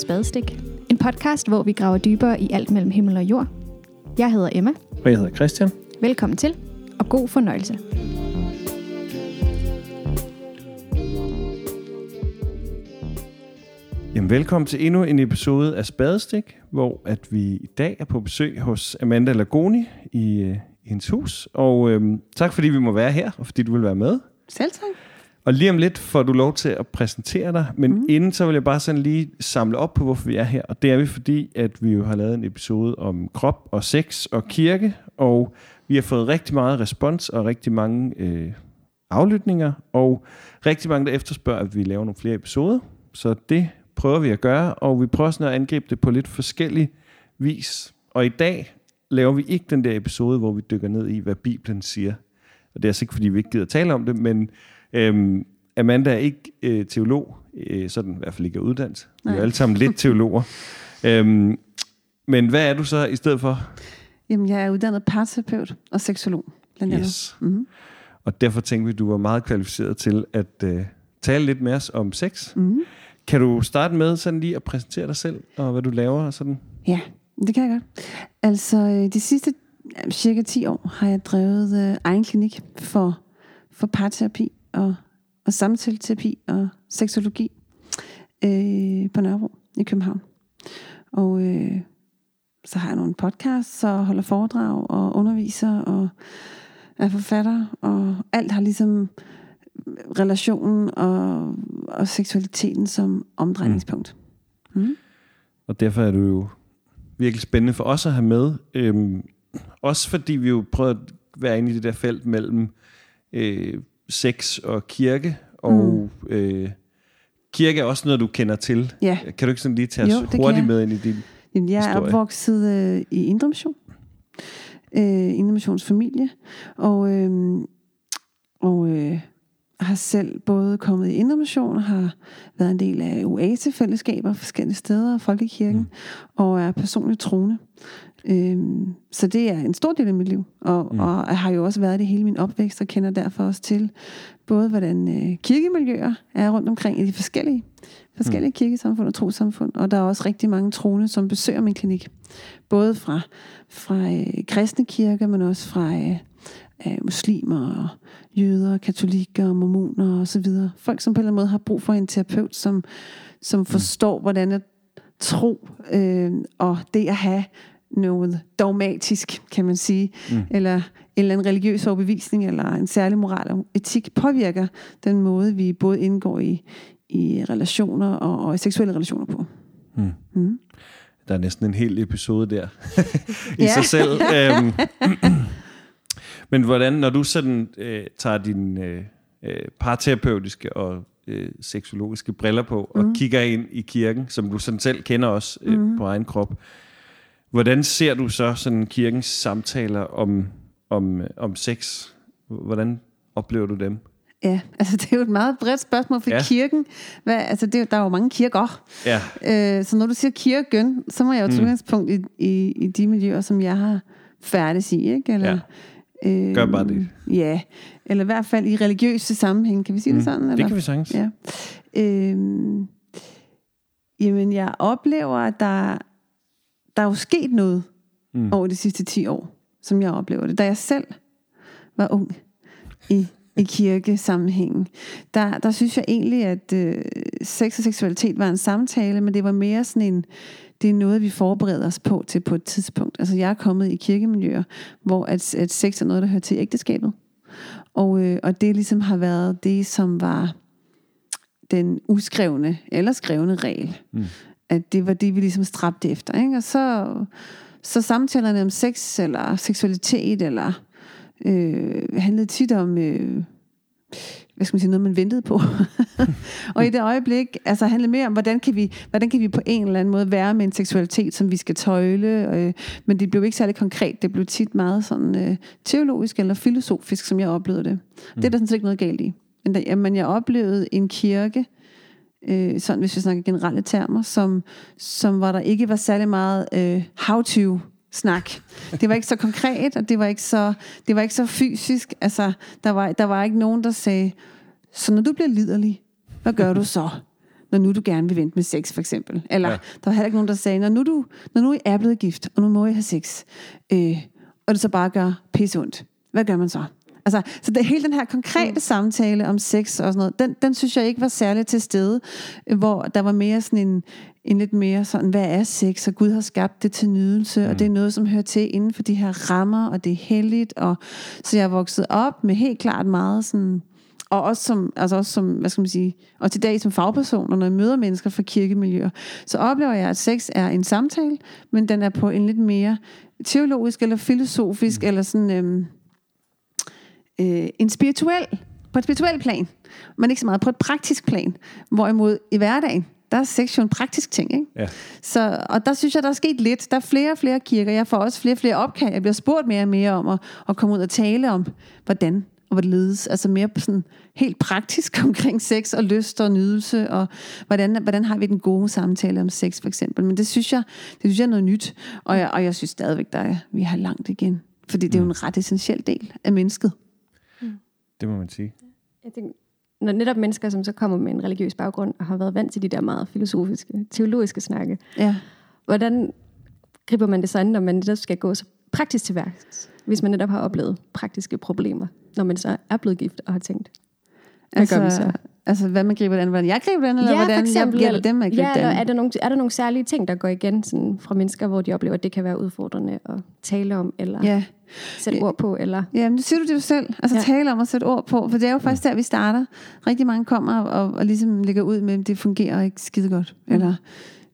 til Spadestik. En podcast, hvor vi graver dybere i alt mellem himmel og jord. Jeg hedder Emma. Og jeg hedder Christian. Velkommen til, og god fornøjelse. Jamen, velkommen til endnu en episode af Spadestik, hvor at vi i dag er på besøg hos Amanda Lagoni i, øh, i hendes hus. Og øhm, tak fordi vi må være her, og fordi du vil være med. Selv tak. Og lige om lidt får du lov til at præsentere dig, men mm. inden så vil jeg bare sådan lige samle op på, hvorfor vi er her. Og det er vi, fordi at vi jo har lavet en episode om krop og sex og kirke, og vi har fået rigtig meget respons og rigtig mange øh, aflytninger, og rigtig mange, der efterspørger, at vi laver nogle flere episoder. Så det prøver vi at gøre, og vi prøver sådan at angribe det på lidt forskellig vis. Og i dag laver vi ikke den der episode, hvor vi dykker ned i, hvad Bibelen siger. Og det er altså ikke, fordi vi ikke gider tale om det, men øhm, Amanda er ikke øh, teolog, øh, sådan i hvert fald ikke er uddannet. Vi er alle sammen lidt teologer. øhm, men hvad er du så i stedet for? Jamen, jeg er uddannet parterapeut og seksolog, blandt andet. Yes. Mm-hmm. Og derfor tænkte vi, at du var meget kvalificeret til at øh, tale lidt os om sex. Mm-hmm. Kan du starte med sådan lige at præsentere dig selv, og hvad du laver og sådan? Ja, det kan jeg godt. Altså, øh, de sidste cirka 10 år har jeg drevet øh, egen klinik for, for parterapi og, og samtaleterapi og seksologi øh, på Nørrebro i København. Og øh, så har jeg nogle podcasts og holder foredrag og underviser og er forfatter, og alt har ligesom relationen og, og seksualiteten som omdrejningspunkt. Mm. Og derfor er du jo virkelig spændende for os at have med. Øhm, også fordi vi jo prøver at være inde i det der felt mellem øh, sex og kirke. Og mm. øh, kirke er også noget, du kender til. Ja. Kan du ikke sådan lige tage Jo, os hurtigt jeg. med ind i din... Jamen, jeg er historie. opvokset øh, i Indre Mission. Øh, Indre Missions familie. Og, øh, og øh, har selv både kommet i Indre Mission, og har været en del af oase-fællesskaber forskellige steder, Folkekirken, mm. og er personligt troende. Øhm, så det er en stor del af mit liv, og, mm. og har jo også været det hele min opvækst, og kender derfor også til både, hvordan øh, kirkemiljøer er rundt omkring i de forskellige, forskellige mm. kirkesamfund og trosamfund, og der er også rigtig mange troende, som besøger min klinik. Både fra, fra øh, kristne kirker, men også fra øh, øh, muslimer, og jøder, katolikker, mormoner og så videre. Folk, som på en eller anden måde har brug for en terapeut, som, som forstår, hvordan at tro øh, og det at have noget dogmatisk, kan man sige, mm. eller en eller anden religiøs overbevisning, eller en særlig moral og etik, påvirker den måde, vi både indgår i, i relationer og, og i seksuelle relationer på. Mm. Mm. Der er næsten en hel episode der i sig selv. Øhm, men hvordan, når du sådan øh, tager dine øh, øh, parterapeutiske og øh, seksologiske briller på, og Mhm. kigger ind i kirken, som du sådan selv kender også øh, Mhm. på egen krop, hvordan ser du så sådan kirkens samtaler om, om, øh, om sex? Hvordan oplever du dem? Ja, altså det er jo et meget bredt spørgsmål, for Ja. ja. kirken, hvad, altså det, er der er jo mange kirker, Ja, Øh, så når du siger kirken, så må jeg jo tage Mm. udgangspunkt i, i, i de miljøer, som jeg har færdes i, ikke? Eller, øh, Gør bare det. Ja, eller i hvert fald i religiøse sammenhæng, kan vi sige mm. det sådan? Eller? det kan vi sagtens. Ja. Øhm, jamen, jeg oplever, at der, der er jo sket noget Mm. over de sidste 10 år, som jeg oplever det. Da jeg selv var ung i, i kirkesammenhængen, der, der synes jeg egentlig, at øh, sex og seksualitet var en samtale, men det var mere sådan en, det er noget, vi forbereder os på til på et tidspunkt. Altså jeg er kommet i kirkemiljøer, hvor at, at sex er noget, der hører til ægteskabet. Og, øh, og det ligesom har været det, som var den uskrevne eller skrevne regel. Mm. At det var det, vi ligesom stræbte efter. Ikke? Og så, så samtalerne om sex eller seksualitet eller øh, handlede tit om øh, hvad skal man sige, noget man ventede på. og i det øjeblik, altså handlede mere om, hvordan kan, vi, hvordan kan vi på en eller anden måde være med en seksualitet, som vi skal tøjle. Øh, men det blev ikke særlig konkret. Det blev tit meget sådan øh, teologisk eller filosofisk, som jeg oplevede det. Mm. Det er der sådan set ikke noget galt i. Men, der, jamen, jeg oplevede en kirke, øh, sådan hvis vi snakker generelle termer, som, som hvor der ikke var særlig meget øh, how-to snak. Det var ikke så konkret, og det var ikke så, det var ikke så fysisk. Altså, der var, der var ikke nogen, der sagde, så når du bliver liderlig, hvad gør du så? når nu du gerne vil vente med sex, for eksempel. Eller Ja. ja. der var heller ikke nogen, der sagde, når nu, du, når nu I er blevet gift, og nu må I have sex, øh, og det så bare gør pisse ondt. Hvad gør man så? Altså, så det, hele den her konkrete mm. samtale om sex og sådan noget, den, den synes jeg ikke var særlig til stede, hvor der var mere sådan en, en lidt mere sådan, hvad er sex, og Gud har skabt det til nydelse, mm. og det er noget, som hører til inden for de her rammer, og det er helligt, og så jeg er vokset op med helt klart meget sådan, og også som, altså også som, hvad skal man sige, og til dag som fagperson, og når jeg møder mennesker fra kirkemiljøer, så oplever jeg, at sex er en samtale, men den er på en lidt mere teologisk eller filosofisk, mm. eller sådan øhm, øh, en spirituel, på et spirituelt plan, men ikke så meget på et praktisk plan. Hvorimod i hverdagen, der er sex jo en praktisk ting, ikke? Ja. Så, og der synes jeg, der er sket lidt. Der er flere og flere kirker. Jeg får også flere og flere opkald. Jeg bliver spurgt mere og mere om at, at komme ud og tale om, hvordan og det ledes. Altså mere på sådan helt praktisk omkring sex og lyst og nydelse, og hvordan, hvordan har vi den gode samtale om sex for eksempel. Men det synes jeg, det synes jeg er noget nyt, og jeg, og jeg synes stadigvæk, der er, vi har langt igen. Fordi det er jo en ret essentiel del af mennesket. Det må man sige. Jeg tænker, når netop mennesker, som så kommer med en religiøs baggrund, og har været vant til de der meget filosofiske, teologiske snakke, Ja. hvordan griber man det så an, når man netop skal gå så praktisk til værks, hvis man netop har oplevet praktiske problemer, når man så er blevet gift og har tænkt, hvad gør vi så? Altså, hvad man griber den, hvordan jeg griber den, eller hvordan jeg hjælper dem med at gribe ja, den. eller er der, nogle, er der nogle særlige ting, der går igen sådan, fra mennesker, hvor de oplever, at det kan være udfordrende at tale om, eller ja. Sætte ord på, eller... Jamen, det siger du det jo selv. Altså Ja. tale om at sætte ord på. For det er jo faktisk der, vi starter. Rigtig mange kommer og, og ligesom lægger ud med, at det fungerer ikke skide godt. Mm. Eller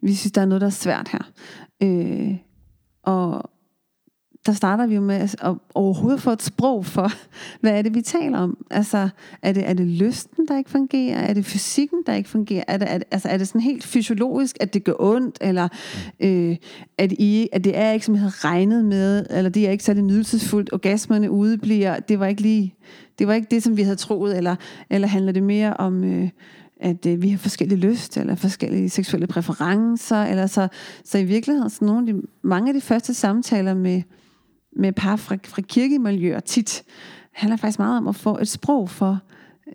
vi synes, der er noget, der er svært her. Øh, og der starter vi jo med at overhovedet få et sprog for, hvad er det, vi taler om. Altså, er det, er det lysten, der ikke fungerer? Er det fysikken, der ikke fungerer? Er det, er det, altså, er det sådan helt fysiologisk, at det gør ondt? Eller øh, at, I, at det er ikke, som jeg havde regnet med? Eller det er ikke særlig nydelsesfuldt? Orgasmerne udebliver? Det var ikke lige... Det var ikke det, som vi havde troet, eller, eller handler det mere om, øh, at øh, vi har forskellige lyst, eller forskellige seksuelle præferencer, eller så, så i virkeligheden, så nogle af de, mange af de første samtaler med, med par fra, fra kirkemiljøer tit, handler faktisk meget om at få et sprog for,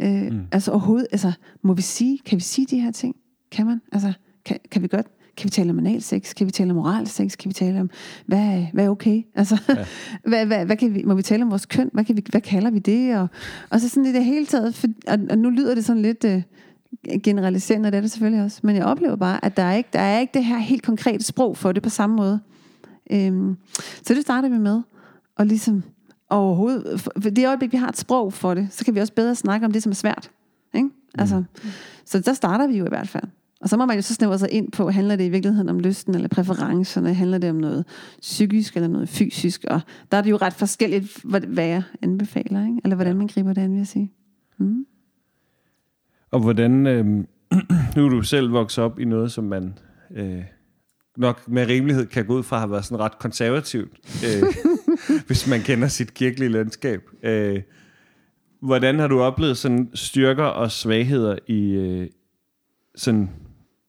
øh, mm. altså overhovedet, altså må vi sige, kan vi sige de her ting? Kan man? Altså, kan, kan vi godt? Kan vi tale om analsex? Kan vi tale om moralsex? Kan vi tale om, hvad, hvad er okay? Altså, ja. hvad, hvad, hvad kan vi, må vi tale om vores køn? Hvad, kan vi, hvad kalder vi det? Og, og så sådan i det hele taget, for, og, og nu lyder det sådan lidt øh, generaliserende, det er det selvfølgelig også, men jeg oplever bare, at der er ikke, der er ikke det her helt konkrete sprog for det på samme måde. Øhm, så det starter vi med, og ligesom overhovedet, for det øjeblik, vi har et sprog for det, så kan vi også bedre snakke om det, som er svært. Ikke? Altså, mm. Så der starter vi jo i hvert fald. Og så må man jo så snævre sig ind på, handler det i virkeligheden om lysten eller præferencerne, handler det om noget psykisk eller noget fysisk, og der er det jo ret forskelligt, hvad hvad jeg anbefaler, ikke? eller hvordan man griber det an, vil jeg sige. Mm. Og hvordan, øh, nu er du selv vokset op i noget, som man øh, nok med rimelighed kan gå ud fra at have været sådan ret konservativt, øh, hvis man kender sit kirkelige landskab. Øh, hvordan har du oplevet sådan styrker og svagheder i øh, sådan,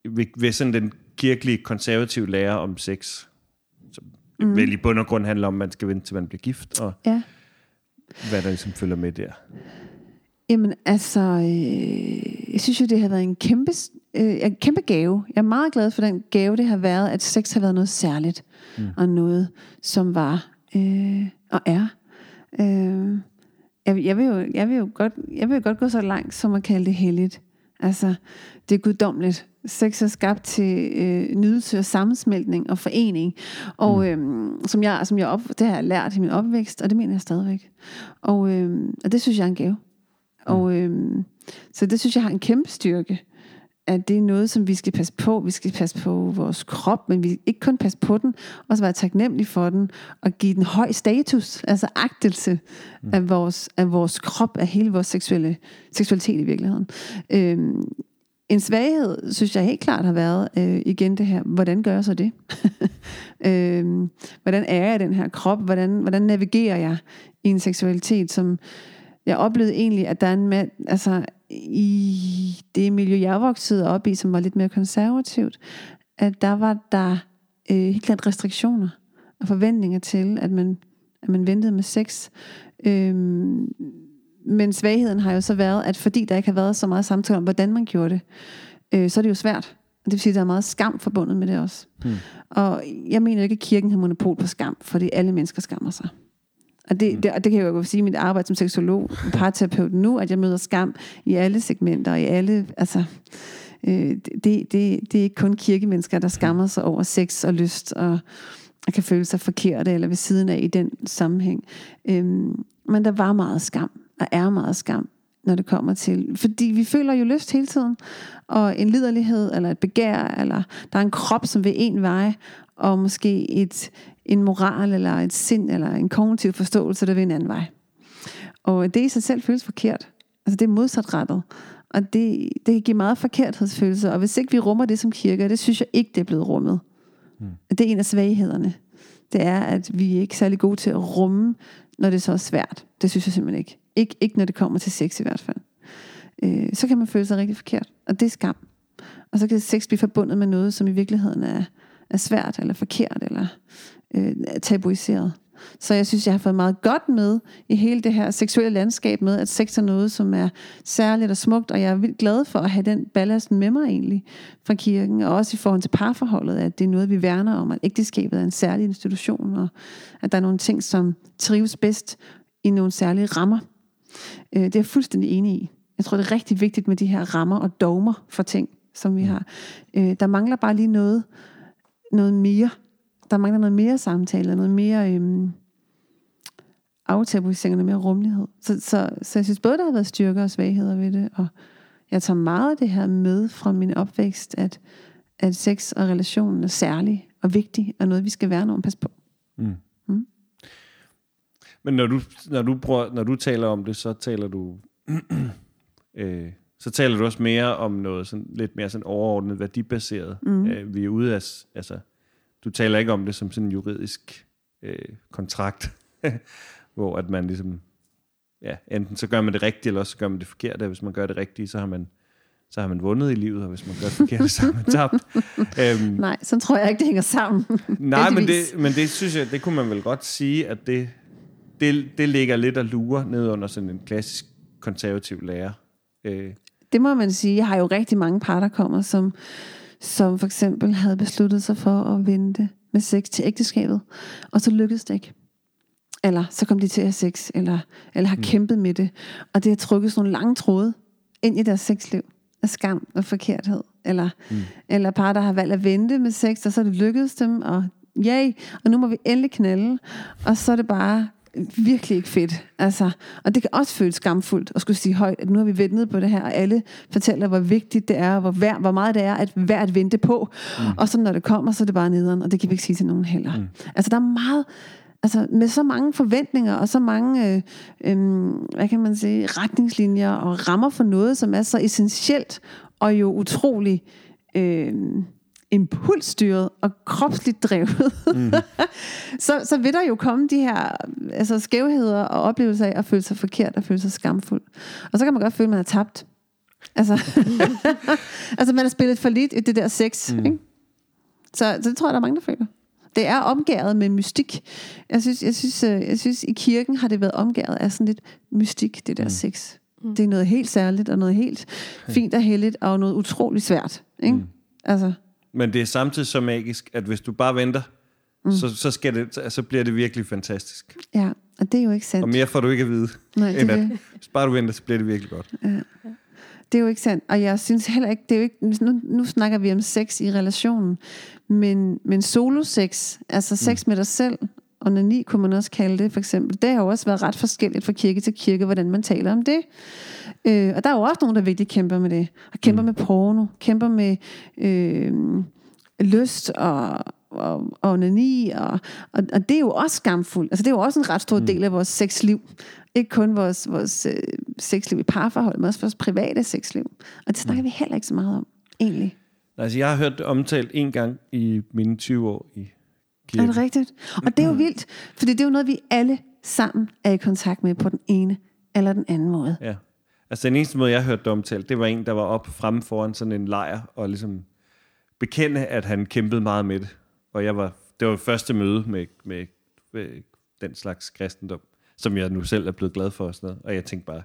ved, ved sådan den kirkelige konservative lære om sex? Som mm. vel i bund og grund handler om, at man skal vente til man bliver gift, og Ja. hvad der ligesom følger med der. Jamen altså, øh, jeg synes jo, det har været en kæmpe, øh, en kæmpe gave. Jeg er meget glad for den gave, det har været, at sex har været noget særligt. Mm. Og noget, som var øh, og er. Øh, jeg, jeg, vil jo, jeg, vil jo godt, jeg vil jo godt gå så langt, som at kalde det helligt. Altså, det er guddommeligt. Sex er skabt til øh, nydelse og sammensmeltning og forening. Og mm. øhm, som jeg, som jeg op, det har jeg lært i min opvækst, og det mener jeg stadigvæk. Og, øhm, og det synes jeg er en gave. Og øhm, så det synes jeg har en kæmpe styrke. At det er noget, som vi skal passe på. Vi skal passe på vores krop, men vi ikke kun passe på den, også være taknemmelig for den, og give den høj status, altså agtelse mm. af, vores, af vores krop, af hele vores seksuelle, seksualitet i virkeligheden. Øhm, en svaghed, synes jeg helt klart har været, øh, igen det her, hvordan gør jeg så det? øh, hvordan er jeg den her krop? Hvordan, hvordan navigerer jeg i en seksualitet, som jeg oplevede egentlig, at der er en ma- altså i det miljø, jeg voksede op i, som var lidt mere konservativt, at der var der øh, helt klart restriktioner og forventninger til, at man, at man ventede med sex. Øhm, men svagheden har jo så været, at fordi der ikke har været så meget samtale om, hvordan man gjorde det, øh, så er det jo svært. Det vil sige, at der er meget skam forbundet med det også. Hmm. Og jeg mener ikke, at kirken har monopol på skam, fordi alle mennesker skammer sig. Og det, hmm. det, og det kan jeg jo sige i mit arbejde som seksolog, parterapeut nu, at jeg møder skam i alle segmenter, i alle, altså, øh, det, det, det er ikke kun kirkemennesker, der skammer sig over sex og lyst, og, og kan føle sig forkerte eller ved siden af i den sammenhæng. Øhm, men der var meget skam, og er meget skam når det kommer til... Fordi vi føler jo lyst hele tiden, og en liderlighed, eller et begær, eller der er en krop, som vil en vej, og måske et, en moral, eller et sind, eller en kognitiv forståelse, der vil en anden vej. Og det i sig selv føles forkert. Altså det er modsatrettet. Og det, det giver meget forkerthedsfølelse. Og hvis ikke vi rummer det som kirke, det synes jeg ikke, det er blevet rummet. Mm. Det er en af svaghederne. Det er, at vi er ikke særlig gode til at rumme, når det så er svært. Det synes jeg simpelthen ikke. Ikke, ikke når det kommer til sex i hvert fald. Øh, så kan man føle sig rigtig forkert. Og det er skam. Og så kan sex blive forbundet med noget, som i virkeligheden er, er svært, eller forkert, eller øh, tabuiseret. Så jeg synes, jeg har fået meget godt med i hele det her seksuelle landskab med, at sex er noget, som er særligt og smukt, og jeg er vildt glad for at have den ballast med mig egentlig fra kirken, og også i forhold til parforholdet, at det er noget, vi værner om, at ægteskabet er en særlig institution, og at der er nogle ting, som trives bedst i nogle særlige rammer. Øh, det er jeg fuldstændig enig i. Jeg tror, det er rigtig vigtigt med de her rammer og dogmer for ting, som vi mm. har. Øh, der mangler bare lige noget, noget mere. Der mangler noget mere samtale, noget mere øhm, aftabuisering, noget mere rummelighed. Så, så, så jeg synes både, der har været styrker og svagheder ved det, og jeg tager meget af det her med fra min opvækst, at, at sex og relationen er særlig og vigtig, og noget, vi skal værne om og passe på. Mm. Mm. Men når du, når, du prøver, når du taler om det, så taler du øh, så taler du også mere om noget sådan, lidt mere sådan overordnet værdibaseret. Mm. Øh, vi er ude af, altså, du taler ikke om det som sådan en juridisk øh, kontrakt, hvor at man ligesom, ja, enten så gør man det rigtigt, eller også så gør man det forkert. Hvis man gør det rigtige, så har man så har man vundet i livet, og hvis man gør det forkert, så har man tabt. øhm, nej, så tror jeg ikke, det hænger sammen. nej, men det, men det synes jeg, det kunne man vel godt sige, at det, det, det ligger lidt og lurer ned under sådan en klassisk konservativ lærer. Øh. Det må man sige. Jeg har jo rigtig mange par, der kommer, som, som for eksempel havde besluttet sig for at vente med sex til ægteskabet, og så lykkedes det ikke. Eller så kom de til at have sex, eller, eller har mm. kæmpet med det, og det har trukket sådan nogle lange tråde ind i deres sexliv af skam og forkerthed. Eller, mm. eller par, der har valgt at vente med sex, og så er det lykkedes dem, og yay, og nu må vi endelig knalde. Og så er det bare virkelig ikke fedt. Altså, og det kan også føles skamfuldt at skulle sige højt, at nu har vi ventet på det her, og alle fortæller, hvor vigtigt det er, hvor, vær, hvor meget det er at værd at vente på. Mm. Og så når det kommer, så er det bare nederen, og det kan vi ikke sige til nogen heller. Mm. Altså, der er meget altså med så mange forventninger og så mange, øh, øh, hvad kan man sige, retningslinjer og rammer for noget, som er så essentielt og jo utrolig øh, impulsstyret og kropsligt drevet, mm. så, så vil der jo komme de her altså skævheder og oplevelser af at føle sig forkert og føle sig skamfuld. Og så kan man godt føle, at man har tabt. Altså, altså man har spillet for lidt i det der sex. Mm. Ikke? Så, så det tror jeg, der er mange, der føler. Det er omgæret med mystik. Jeg synes, jeg synes, øh, jeg synes, i kirken har det været omgæret af sådan lidt mystik, det der mm. sex. Mm. Det er noget helt særligt, og noget helt fint og heldigt, og noget utroligt svært. Ikke? Mm. Altså, men det er samtidig så magisk, at hvis du bare venter, mm. så, så, skal det, så bliver det virkelig fantastisk. Ja, og det er jo ikke sandt. Og mere får du ikke at vide, Nej, end at hvis bare du venter, så bliver det virkelig godt. Ja. Det er jo ikke sandt. Og jeg synes heller ikke, det er jo ikke nu, nu snakker vi om sex i relationen, men, men solo-sex, altså sex mm. med dig selv, og nani kunne man også kalde det, for eksempel, det har jo også været ret forskelligt fra kirke til kirke, hvordan man taler om det. Øh, og der er jo også nogen, der virkelig kæmper med det. Og kæmper mm. med porno, kæmper med øh, lyst og, og, og onani, og, og, og det er jo også skamfuldt. Altså det er jo også en ret stor mm. del af vores sexliv. Ikke kun vores, vores øh, sexliv i parforhold, men også vores private sexliv. Og det snakker mm. vi heller ikke så meget om, egentlig. Altså, jeg har hørt det omtalt en gang i mine 20 år i kirken. Er det rigtigt? Og det er jo vildt, fordi det er jo noget, vi alle sammen er i kontakt med på den ene eller den anden måde. Ja. Altså den eneste måde, jeg hørte det omtalt, det var en, der var op fremme foran sådan en lejr, og ligesom bekende, at han kæmpede meget med det. Og jeg var, det var første møde med, med, med den slags kristendom, som jeg nu selv er blevet glad for og sådan noget. Og jeg tænkte bare,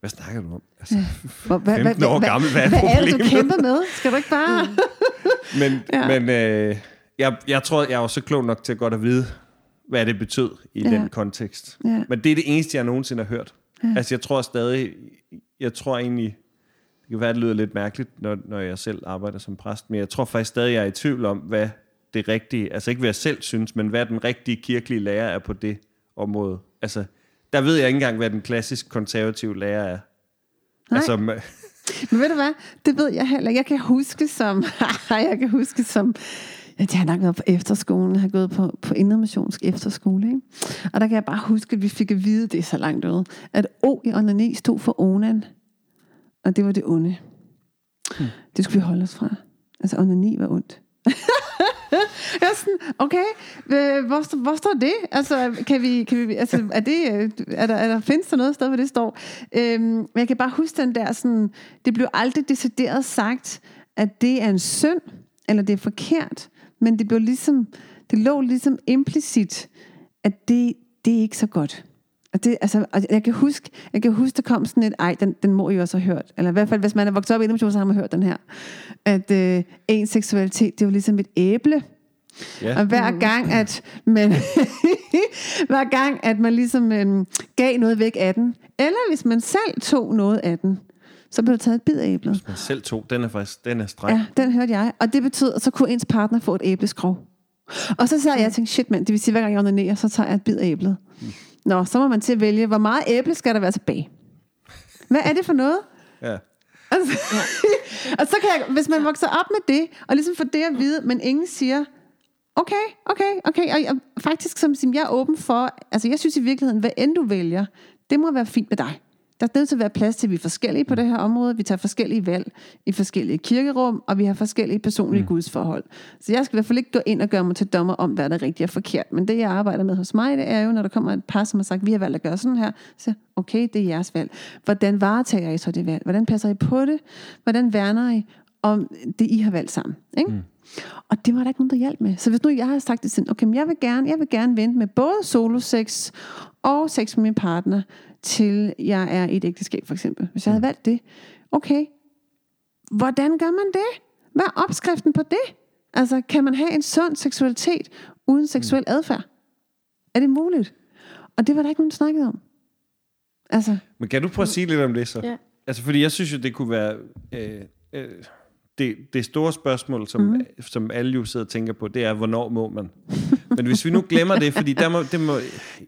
hvad snakker du om? Altså, Hvor- hvad- 15 hvad- år hvad- gammel, hvad er Hvad er det, du kæmper med? Skal du ikke bare... Men, Ja. men øh, jeg, jeg tror, jeg er også klog nok til at godt at vide, hvad det betød i ja. den kontekst. Ja. Men det er det eneste, jeg nogensinde har hørt. Altså, jeg tror stadig, jeg tror egentlig, det kan være, det lyder lidt mærkeligt, når, når jeg selv arbejder som præst, men jeg tror faktisk stadig, jeg er i tvivl om, hvad det rigtige, altså ikke hvad jeg selv synes, men hvad den rigtige kirkelige lærer er på det område. Altså, der ved jeg ikke engang, hvad den klassisk konservative lærer er. Nej. Altså, Men ved du hvad? Det ved jeg heller ikke. Jeg kan huske som... jeg kan huske som... Jeg har nok været på efterskolen. Jeg har gået på, på Indremissionsk efterskole. Ikke? Og der kan jeg bare huske, at vi fik at vide, det er så langt ude, at O i onani stod for onan. Og det var det onde. Hmm. Det skulle vi holde os fra. Altså, onani var ondt. jeg er sådan, okay, øh, hvor, hvor står det? Altså, kan vi, kan vi, altså, er det, øh, er der, er der, findes der noget sted, hvor det står? Øhm, men jeg kan bare huske den der sådan, det blev aldrig decideret sagt, at det er en synd, eller det er forkert, men det blev ligesom, det lå ligesom implicit, at det, det er ikke så godt. Og det, altså, og jeg kan huske, jeg kan huske, der kom sådan et, ej, den, den må I også have hørt. Eller i hvert fald, hvis man er vokset op i en så har man hørt den her. At øh, ens seksualitet, det er jo ligesom et æble. ja. Og hver gang, at man, hver gang, at man ligesom øhm, gav noget væk af den, eller hvis man selv tog noget af den, så blev der taget et bid af æblet. Man selv to, den er faktisk, den er streng. Ja, den hørte jeg. Og det betød, at så kunne ens partner få et æbleskrog. Og så sad jeg og tænkte, shit mand, det vil sige, hver gang jeg onanerer, så tager jeg et bid af æblet. Nå, så må man til at vælge, hvor meget æble skal der være tilbage? Hvad er det for noget? Ja. Altså, og så kan jeg, hvis man vokser op med det, og ligesom får det at vide, men ingen siger, okay, okay, okay, og jeg, faktisk som jeg er åben for, altså jeg synes i virkeligheden, hvad end du vælger, det må være fint med dig. Der er nødt til at være plads til, at vi er forskellige på det her område. Vi tager forskellige valg i forskellige kirkerum, og vi har forskellige personlige mm. gudsforhold. Så jeg skal i hvert fald ikke gå ind og gøre mig til dommer om, hvad der er rigtigt og forkert. Men det, jeg arbejder med hos mig, det er jo, når der kommer et par, som har sagt, vi har valgt at gøre sådan her, så okay, det er jeres valg. Hvordan varetager I så det valg? Hvordan passer I på det? Hvordan værner I om det, I har valgt sammen? Ikke? Mm. Og det var der ikke nogen, der hjalp med. Så hvis nu jeg har sagt det sådan, okay, men jeg vil gerne, jeg vil gerne vente med både solo sex og sex med min partner, til jeg er i et ægteskab, for eksempel. Hvis jeg havde valgt det, okay, hvordan gør man det? Hvad er opskriften på det? Altså, kan man have en sund seksualitet uden seksuel adfærd? Er det muligt? Og det var der ikke nogen, der snakkede om. Altså, Men kan du prøve at sige lidt om det så? Ja. Altså, fordi jeg synes jo, det kunne være... Øh, øh, det, det store spørgsmål, som, mm. som alle jo sidder og tænker på, det er, hvornår må man? Men hvis vi nu glemmer det, fordi der må, det må...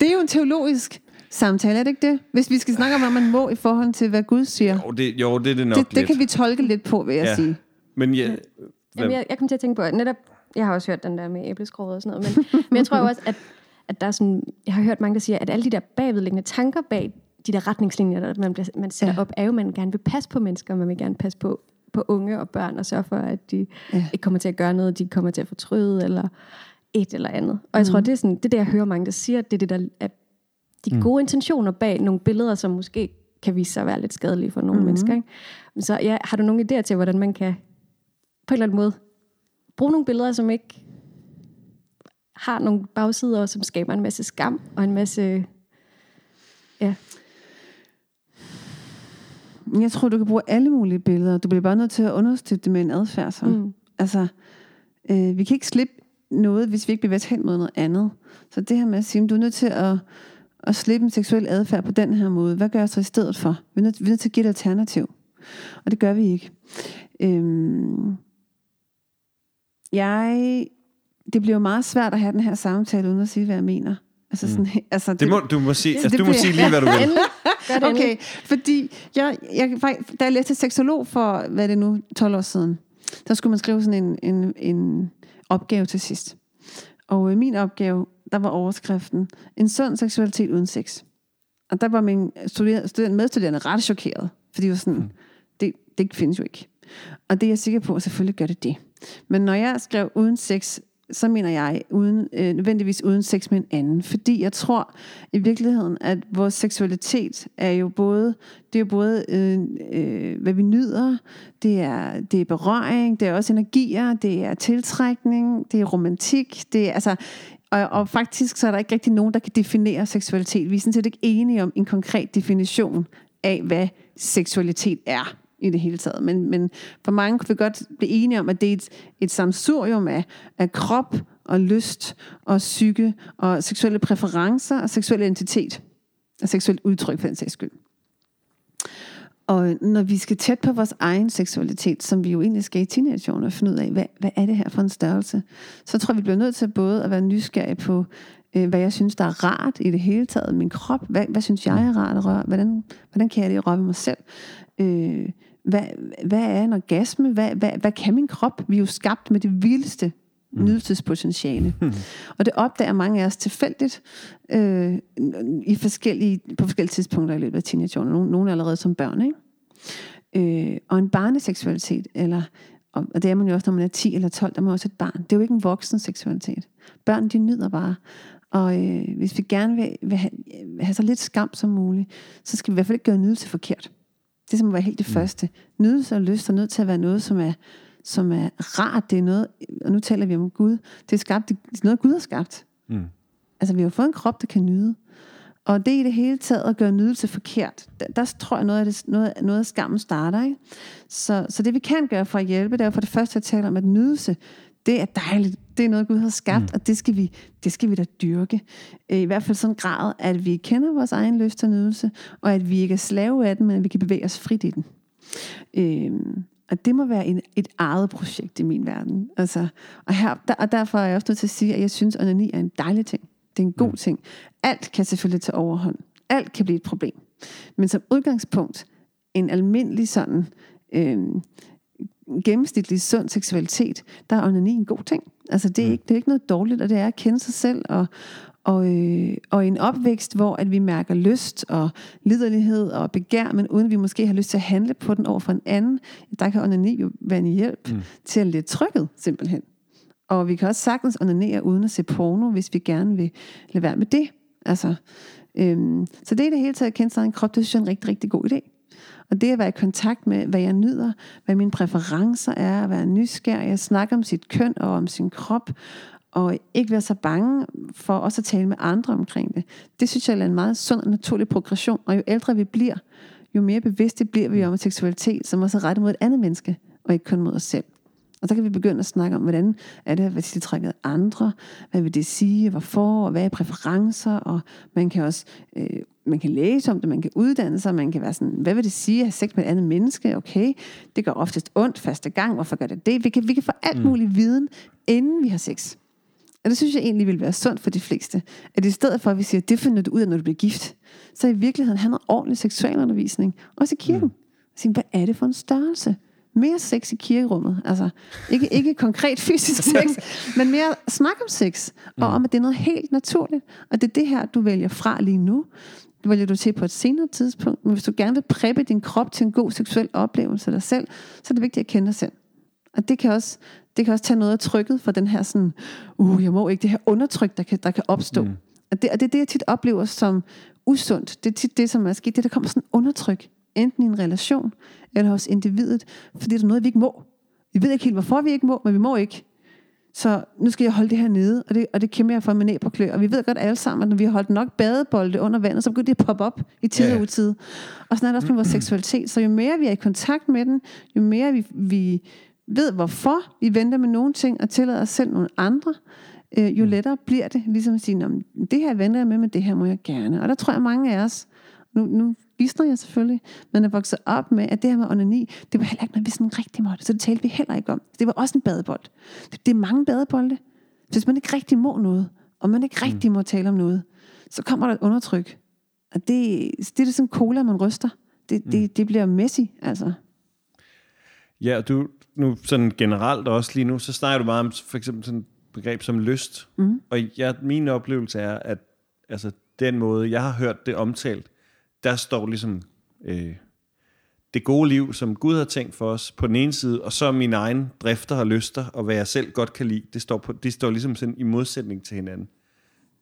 det er jo en teologisk samtale, er det ikke det? Hvis vi skal snakke om, hvad man må i forhold til, hvad Gud siger. Jo, det, jo, det er det nok Det, det lidt. kan vi tolke lidt på, vil jeg Ja. sige. Men ja, Jamen, jeg, jeg kom til at tænke på, at netop, jeg har også hørt den der med æbleskroget og sådan noget, men, men jeg tror jo også, at, at der er sådan, jeg har hørt mange, der siger, at alle de der bagvedliggende tanker bag de der retningslinjer, der man, bliver, man sætter Ja. op, er jo, at man gerne vil passe på mennesker, man vil gerne passe på, på unge og børn, og sørge for, at de Ja. ikke kommer til at gøre noget, de kommer til at fortryde, eller et eller andet. Og jeg tror, Mhm. det er, sådan, det er det, jeg hører mange, der siger, at det er det, der er de gode intentioner bag nogle billeder, som måske kan vise sig at være lidt skadelige for nogle Mhm. mm-hmm. mennesker. Ikke? Så ja, har du nogle idéer til, hvordan man kan på en eller anden måde bruge nogle billeder, som ikke har nogle bagsider, som skaber en masse skam og en masse... Ja, Jeg tror, du kan bruge alle mulige billeder. Du bliver bare nødt til at understøtte det med en adfærd. Så. Mm. Altså, øh, vi kan ikke slippe noget, hvis vi ikke bevæger hen mod noget andet. Så det her med at sige, at du er nødt til at, at slippe en seksuel adfærd på den her måde. Hvad gør jeg så i stedet for? Vi er nødt, vi er nødt til at give et alternativ. Og det gør vi ikke. Øhm, jeg, det bliver jo meget svært at have den her samtale, uden at sige, hvad jeg mener. Altså sådan, altså det må, du må sige, altså, det du må bliver- sige lige, hvad du vil. det Okay, endelig. fordi jeg, jeg, da jeg læste seksolog for, hvad er det nu, 12 år siden, der skulle man skrive sådan en, en, en opgave til sidst. Og øh, min opgave, der var overskriften, en sund seksualitet uden sex. Og der var min studerende, studerende medstuderende ret chokeret, fordi de var sådan, det, det findes jo ikke. Og det er jeg sikker på, at selvfølgelig gør det det. Men når jeg skrev uden sex, så mener jeg uden, øh, nødvendigvis uden sex med en anden. Fordi jeg tror i virkeligheden, at vores seksualitet er jo både, det er både øh, øh, hvad vi nyder, det er, det er berøring, det er også energier, det er tiltrækning, det er romantik, det er altså... Og, og faktisk så er der ikke rigtig nogen, der kan definere seksualitet. Vi er sådan set ikke enige om en konkret definition af, hvad seksualitet er i det hele taget. Men, men for mange kan vi godt blive enige om, at det er et, et samsurium af, af krop og lyst og psyke og seksuelle præferencer og seksuel identitet og seksuelt udtryk for den sags skyld. Og når vi skal tæt på vores egen seksualitet, som vi jo egentlig skal i teenageårene og finde ud af, hvad, hvad er det her for en størrelse, så tror jeg, vi bliver nødt til både at være nysgerrige på, øh, hvad jeg synes, der er rart i det hele taget, min krop, hvad, hvad synes jeg er rart at røre, hvordan, hvordan kan jeg det røre ved mig selv, øh, hvad, hvad er en orgasme, hvad, hvad, hvad kan min krop, vi er jo skabt med det vildeste nydelsespotentiale. Mm. Og det opdager mange af os tilfældigt øh, i forskellige, på forskellige tidspunkter i løbet af teenageårene. Nogle, nogle allerede som børn. Ikke? Øh, og en barneseksualitet, eller, og det er man jo også, når man er 10 eller 12, der er man også et barn. Det er jo ikke en voksen seksualitet. Børn, de nyder bare. Og øh, hvis vi gerne vil, vil have, have så lidt skam som muligt, så skal vi i hvert fald ikke gøre nydelse forkert. Det som må være helt det mm. første. Nydelse og lyst er nødt til at være noget, som er som er rart. Det er noget, og nu taler vi om Gud. Det er, skabt, det er noget, Gud har skabt. Mm. Altså, vi har fået en krop, der kan nyde. Og det i det hele taget at gøre nydelse forkert, der, der tror jeg noget af, det, noget, noget af skammen starter. Ikke? Så, så det vi kan gøre for at hjælpe, det er for det første at tale om, at nydelse, det er dejligt. Det er noget, Gud har skabt, mm. og det skal, vi, det skal vi da dyrke. I hvert fald sådan en grad, at vi kender vores egen lyst og nydelse, og at vi ikke er slave af den, men at vi kan bevæge os frit i den. Øhm, og det må være en, et eget projekt i min verden. Altså, og, her, der, og derfor er jeg også nødt til at sige, at jeg synes, at onani er en dejlig ting. Det er en god mm. ting. Alt kan selvfølgelig tage overhånd. Alt kan blive et problem. Men som udgangspunkt, en almindelig sådan øh, gennemsnitlig sund seksualitet, der er onani en god ting. Altså det er, mm. ikke, det er ikke noget dårligt, og det er at kende sig selv og, og, øh, og en opvækst, hvor at vi mærker lyst og liderlighed og begær, men uden vi måske har lyst til at handle på den over for en anden, der kan onani jo være en hjælp mm. til at lette trykket, simpelthen. Og vi kan også sagtens onanere uden at se porno, hvis vi gerne vil lade være med det. Altså, øhm, så det er det hele taget at kende sig en krop, det synes jeg er en rigtig, rigtig god idé. Og det at være i kontakt med, hvad jeg nyder, hvad mine præferencer er, at være nysgerrig, at snakke om sit køn og om sin krop, og ikke være så bange for også at tale med andre omkring det. Det synes jeg er en meget sund og naturlig progression, og jo ældre vi bliver, jo mere bevidste bliver vi om seksualitet, som også er rettet mod et andet menneske, og ikke kun mod os selv. Og så kan vi begynde at snakke om, hvordan er det, hvad tiltrækket af andre, hvad vil det sige, hvorfor, og hvad er præferencer, og man kan også øh, man kan læse om det, man kan uddanne sig, man kan være sådan, hvad vil det sige at have sex med et andet menneske? Okay, det gør oftest ondt første gang, hvorfor gør det det? Vi kan, vi kan få alt mm. mulig viden, inden vi har sex. Og det synes jeg egentlig vil være sundt for de fleste. At i stedet for, at vi siger, at det finder du ud af, når du bliver gift, så i virkeligheden handler ordentlig seksualundervisning, også i kirken. Mm. Sige, hvad er det for en størrelse? Mere sex i kirkerummet. Altså, ikke, ikke konkret fysisk sex, men mere snak om sex. Og mm. om, at det er noget helt naturligt. Og det er det her, du vælger fra lige nu. Det vælger du til på et senere tidspunkt. Men hvis du gerne vil præppe din krop til en god seksuel oplevelse af dig selv, så er det vigtigt at kende dig selv. Og det kan også, det kan også tage noget af trykket for den her sådan, uh, jeg må ikke, det her undertryk, der kan, der kan opstå. Mm. Og, det, og det er det, jeg tit oplever som usundt. Det er tit det, som er sket, det der kommer sådan undertryk, enten i en relation, eller hos individet, fordi der er noget, vi ikke må. Vi ved ikke helt, hvorfor vi ikke må, men vi må ikke. Så nu skal jeg holde det her nede, og det, og det kæmper jeg for med næb på klø. Og vi ved godt alle sammen, at når vi har holdt nok badebolde under vandet, så begynder det at poppe op i tid og utid. Og sådan er det også med vores seksualitet. Så jo mere vi er i kontakt med den, jo mere vi, vi ved, hvorfor vi venter med nogle ting, og tillader os selv nogle andre, øh, jo mm. lettere bliver det. Ligesom at sige, det her venter jeg med, men det her må jeg gerne. Og der tror jeg, mange af os, nu, nu visner jeg selvfølgelig, men er vokset op med, at det her med onani, det var heller ikke noget, vi sådan rigtig måtte. Så det talte vi heller ikke om. Det var også en badebold. Det, det er mange badebolde. Hvis man ikke rigtig må noget, og man ikke rigtig mm. må tale om noget, så kommer der et undertryk. Og det, det er det sådan cola, man ryster. Det, det, mm. det bliver messy, altså. Ja, du, nu sådan generelt også lige nu, så snakker du meget om for eksempel sådan et begreb som lyst. Mm. Og jeg, min oplevelse er, at altså, den måde, jeg har hørt det omtalt, der står ligesom øh, det gode liv, som Gud har tænkt for os på den ene side, og så min egen drifter og lyster, og hvad jeg selv godt kan lide, det står, på, det står ligesom sådan i modsætning til hinanden.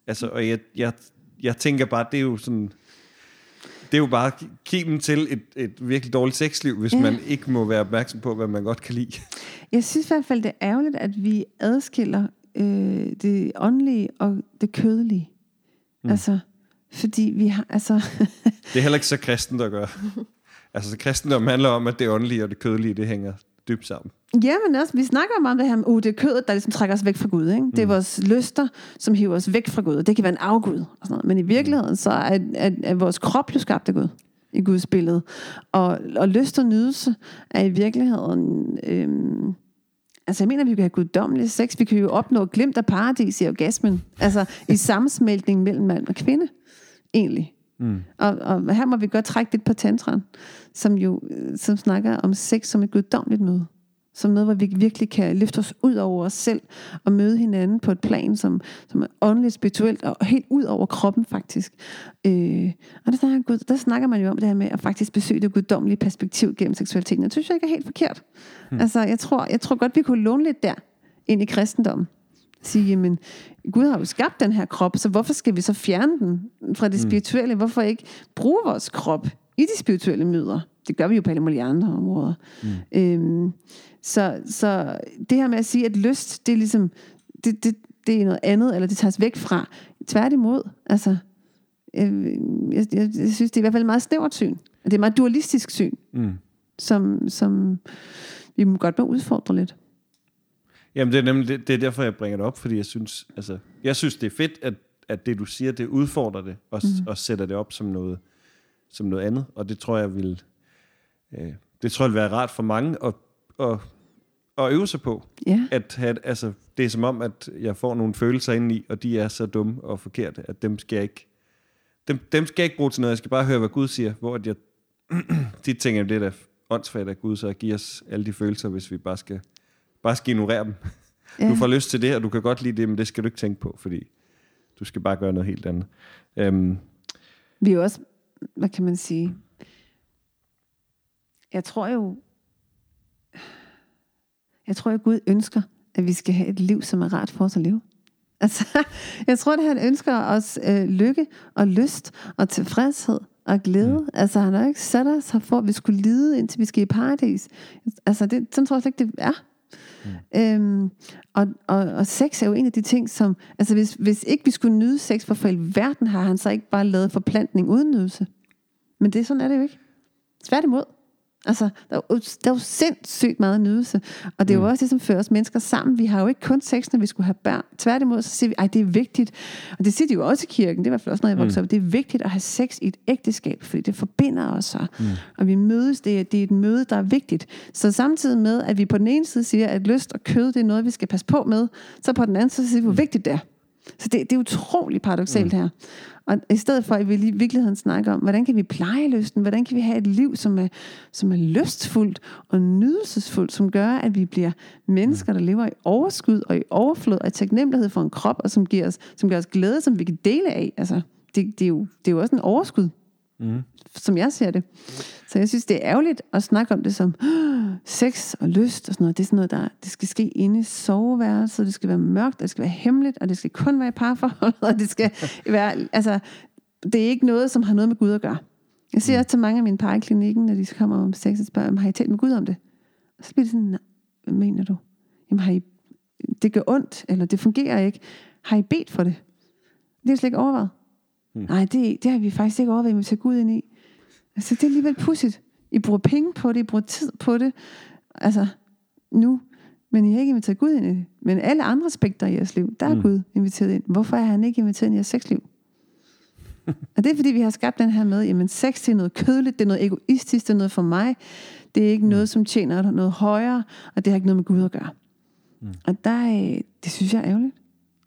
Altså, og jeg, jeg, jeg tænker bare, det er jo sådan det er jo bare kimen til et, et virkelig dårligt sexliv, hvis ja. man ikke må være opmærksom på, hvad man godt kan lide. Jeg synes i hvert fald, det er ærgerligt, at vi adskiller øh, det åndelige og det kødelige. Mm. Altså, Fordi vi har, altså... Det er heller ikke så kristen, der gør. Altså, så kristendom handler om, at det åndelige og det kødelige, det hænger dybt sammen. Ja, men også, vi snakker om det her med, uh, det er kødet, der ligesom trækker os væk fra Gud. Ikke? Det er vores lyster, som hiver os væk fra Gud. Det kan være en afgud. Og sådan noget. Men i virkeligheden, så er, er, er vores krop jo skabt af Gud i Guds billede. Og, og lyst og nydelse er i virkeligheden... Øhm, altså, jeg mener, vi kan have guddommelig sex. Vi kan jo opnå glimt af paradis i orgasmen. Altså, i sammensmeltning mellem mand og kvinde. Egentlig. Mm. Og, og her må vi godt trække lidt på tantran, som jo øh, som snakker om sex som et guddommeligt møde. Som noget, hvor vi virkelig kan løfte os ud over os selv og møde hinanden på et plan, som, som er åndeligt, spirituelt og helt ud over kroppen faktisk. Øh, og der snakker, Gud, der snakker man jo om det her med at faktisk besøge det guddommelige perspektiv gennem seksualiteten. Det synes jeg ikke er helt forkert. Hmm. Altså, jeg tror, jeg tror godt, vi kunne låne lidt der ind i kristendommen sige, jamen, Gud har jo skabt den her krop, så hvorfor skal vi så fjerne den fra det spirituelle? Hvorfor ikke bruge vores krop i de spirituelle møder? Det gør vi jo på alle mulige andre områder. Mm. Øhm, så, så det her med at sige, at lyst, det er ligesom, det, det, det er noget andet, eller det tages væk fra. Tværtimod, altså, øh, jeg, jeg, jeg synes, det er i hvert fald et meget snævert syn. Det er et meget dualistisk syn, mm. som, som vi må godt må udfordre lidt. Jamen, det er nemlig det, det er derfor, jeg bringer det op, fordi jeg synes, altså, jeg synes det er fedt, at, at det, du siger, det udfordrer det, og, mm. og sætter det op som noget, som noget andet, og det tror jeg vil, øh, det tror jeg vil være rart for mange at, at, at øve sig på. Ja. At have, altså, det er som om, at jeg får nogle følelser indeni, og de er så dumme og forkerte, at dem skal jeg ikke, dem, dem skal jeg ikke bruge til noget, jeg skal bare høre, hvad Gud siger, hvor at jeg de tænker, det er da åndssvagt, at Gud så giver os alle de følelser, hvis vi bare skal bare skal ignorere dem. Ja. Du får lyst til det, og du kan godt lide det, men det skal du ikke tænke på, fordi du skal bare gøre noget helt andet. Um, Vi er også, hvad kan man sige, jeg tror jo, jeg tror jo, Gud ønsker, at vi skal have et liv, som er rart for os at leve. Altså, jeg tror, at han ønsker os øh, lykke og lyst og tilfredshed og glæde. Mm. Altså, han har ikke sat os her for, at vi skulle lide, indtil vi skal i paradis. Altså, det, sådan tror jeg ikke, det er. Mm. Øhm, og, og, og sex er jo en af de ting, som... Altså, hvis, hvis ikke vi skulle nyde sex, for i verden har han så ikke bare lavet forplantning uden nydelse. Men det, sådan er det jo ikke. Tværtimod. Altså, der er, jo, der er jo sindssygt meget nydelse. Og det er jo mm. også det, som fører os mennesker sammen. Vi har jo ikke kun sex, når vi skulle have børn. Tværtimod, så siger vi, at det er vigtigt. Og det siger de jo også i kirken. Det er i hvert fald også, når jeg vokser mm. op. Det er vigtigt at have sex i et ægteskab, fordi det forbinder os. Og, mm. og vi mødes. Det er, det er et møde, der er vigtigt. Så samtidig med, at vi på den ene side siger, at lyst og kød, det er noget, vi skal passe på med, så på den anden side siger vi, hvor vigtigt det er. Så det, det er utroligt paradoxalt mm. her. Og i stedet for, at vi i virkeligheden snakker om, hvordan kan vi pleje lysten? Hvordan kan vi have et liv, som er, som er lystfuldt og nydelsesfuldt, som gør, at vi bliver mennesker, der lever i overskud og i overflod og i taknemmelighed for en krop, og som giver os, som giver os glæde, som vi kan dele af. Altså, det, det, er, jo, det er jo også en overskud, mm. som jeg ser det. Så jeg synes, det er ærgerligt at snakke om det som sex og lyst og sådan noget. Det er sådan noget, der det skal ske inde i soveværelset. Det skal være mørkt, og det skal være hemmeligt, og det skal kun være i parforhold, og det skal være, altså, det er ikke noget, som har noget med Gud at gøre. Jeg siger mm. også til mange af mine par i klinikken, når de kommer om sex og spørger, har I talt med Gud om det? Og så bliver det sådan, nej, hvad mener du? Jamen har I, det gør ondt, eller det fungerer ikke. Har I bedt for det? Det er slet ikke overvejet. Mm. Nej, det, det har vi faktisk ikke overvejet, vi tager Gud ind i. Altså, det er alligevel pudsigt. I bruger penge på det, I bruger tid på det. Altså, nu. Men I har ikke inviteret Gud ind i det. Men alle andre aspekter i jeres liv, der er mm. Gud inviteret ind. Hvorfor er han ikke inviteret ind i jeres sexliv? og det er fordi, vi har skabt den her med, jamen sex det er noget kødeligt, det er noget egoistisk, det er noget for mig. Det er ikke mm. noget, som tjener noget højere, og det har ikke noget med Gud at gøre. Mm. Og der, øh, det synes jeg er ærgerligt.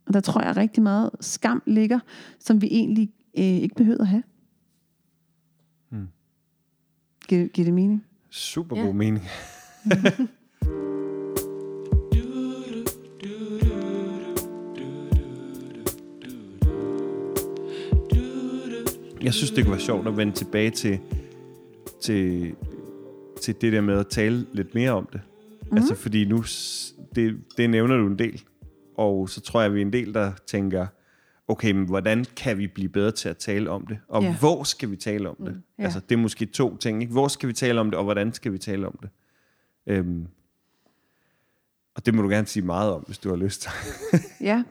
Og der tror jeg rigtig meget skam ligger, som vi egentlig øh, ikke behøver at have. Giver, giver det mening? Super god ja. mening. jeg synes, det kunne være sjovt at vende tilbage til, til, til det der med at tale lidt mere om det. Mm. Altså fordi nu, det, det nævner du en del, og så tror jeg, at vi er en del, der tænker, okay, men hvordan kan vi blive bedre til at tale om det? Og ja. hvor skal vi tale om det? Mm, ja. Altså, det er måske to ting. Ikke? Hvor skal vi tale om det, og hvordan skal vi tale om det? Øhm, og det må du gerne sige meget om, hvis du har lyst. ja.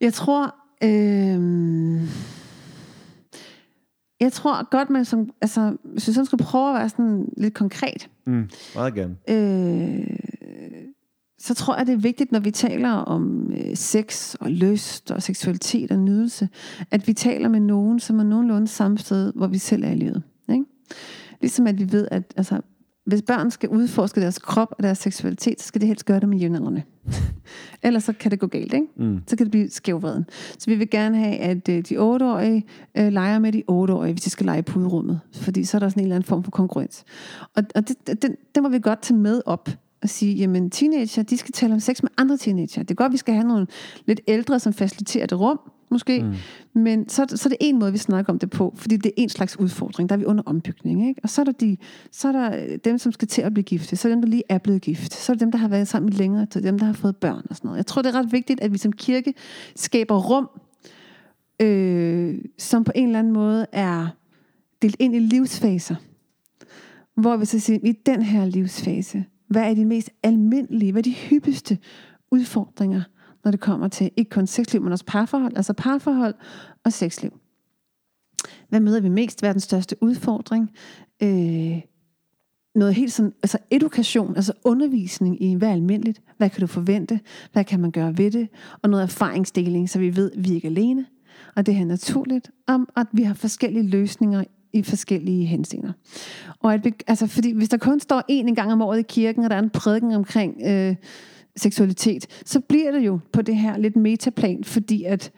Jeg tror... Øh... jeg tror godt, man som, altså, hvis vi sådan skulle prøve at være sådan lidt konkret, Mm, meget gerne. øh, så tror jeg, det er vigtigt, når vi taler om øh, sex og lyst og seksualitet og nydelse, at vi taler med nogen, som er nogenlunde samme sted, hvor vi selv er i livet. Ikke? Ligesom at vi ved, at altså, hvis børn skal udforske deres krop og deres seksualitet, så skal de helst gøre det med jævnaldrende. Ellers så kan det gå galt, ikke? Mm. Så kan det blive skævvreden. Så vi vil gerne have, at øh, de 8-årige øh, leger med de 8-årige, hvis de skal lege i puderummet. Fordi så er der sådan en eller anden form for konkurrence. Og, og det, det, den, den må vi godt tage med op og sige, jamen teenager, de skal tale om sex med andre teenager. Det er godt, at vi skal have nogle lidt ældre, som faciliterer det rum, måske. Mm. Men så, så er det en måde, vi snakker om det på, fordi det er en slags udfordring. Der er vi under ombygning. Ikke? Og så er, der de, så er der øh, dem, som skal til at blive gifte. Så er dem, der lige er blevet gift. Så er dem, der har været sammen længere. Så er der dem, der har fået børn og sådan noget. Jeg tror, det er ret vigtigt, at vi som kirke skaber rum, øh, som på en eller anden måde er delt ind i livsfaser. Hvor vi så siger, i den her livsfase, hvad er de mest almindelige, hvad er de hyppigste udfordringer, når det kommer til ikke kun sexliv, men også parforhold, altså parforhold og sexliv. Hvad møder vi mest? Hvad er den største udfordring? Øh, noget helt sådan, altså edukation, altså undervisning i, hvad er almindeligt? Hvad kan du forvente? Hvad kan man gøre ved det? Og noget erfaringsdeling, så vi ved, at vi ikke er alene. Og det er naturligt, om at vi har forskellige løsninger i forskellige henseender. Og at vi, altså, fordi hvis der kun står en en gang om året i kirken, og der er en prædiken omkring øh, seksualitet, så bliver det jo på det her lidt metaplan, fordi at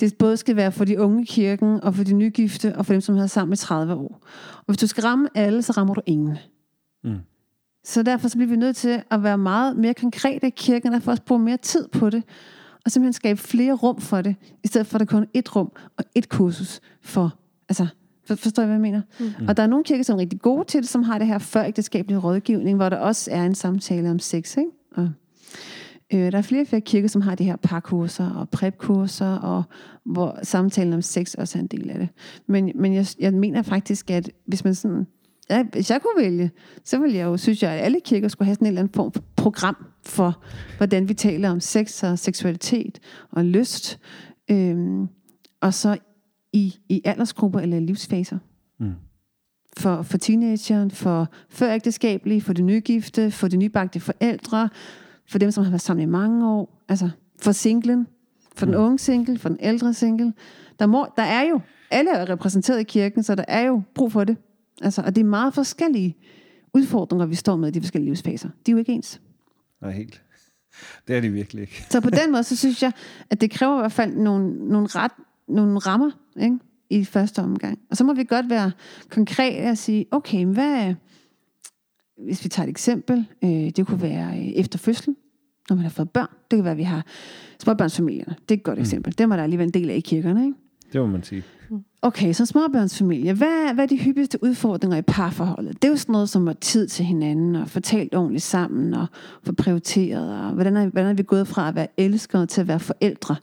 det både skal være for de unge i kirken, og for de nygifte, og for dem, som har sammen i 30 år. Og hvis du skal ramme alle, så rammer du ingen. Mm. Så derfor så bliver vi nødt til at være meget mere konkrete i kirken, og derfor også bruge mere tid på det, og simpelthen skabe flere rum for det, i stedet for at der kun er et rum og et kursus for, altså, for, forstår jeg, hvad jeg mener? Mm. Og der er nogle kirker, som er rigtig gode til det, som har det her før ægteskabelige rådgivning, hvor der også er en samtale om sex, ikke? Og, øh, der er flere og flere kirker, som har de her parkurser og prepkurser, og hvor samtalen om sex også er en del af det. Men, men jeg, jeg mener faktisk, at hvis man sådan Ja, hvis jeg kunne vælge, så ville jeg jo synes, jeg, at alle kirker skulle have sådan en eller anden form for program for, hvordan vi taler om sex og seksualitet og lyst. Øhm, og så i, i aldersgrupper eller livsfaser. Mm. For, for teenageren, for førægteskabelige, for de nygifte, for de nybagte forældre, for dem, som har været sammen i mange år, altså for singlen, for den Mm. unge single, for den ældre single. Der, må, der er jo, alle er repræsenteret i kirken, så der er jo brug for det. Altså, og det er meget forskellige udfordringer, vi står med i de forskellige livsfaser. De er jo ikke ens. Nej, helt. Det er de virkelig ikke. Så på den måde, så synes jeg, at det kræver i hvert fald nogle, nogle, ret, nogle rammer ikke? i første omgang. Og så må vi godt være konkrete og sige, okay, hvad, hvis vi tager et eksempel, øh, det kunne være øh, efter fødslen, når man har fået børn. Det kan være, at vi har småbørnsfamilierne. Det er et godt eksempel. Dem er der alligevel en del af i kirkerne, ikke? Det må man sige. Okay, så småbørnsfamilie. Hvad, hvad er de hyppigste udfordringer i parforholdet? Det er jo sådan noget som at tid til hinanden, og få talt ordentligt sammen, og få prioriteret, og hvordan er, hvordan er vi gået fra at være elskere til at være forældre?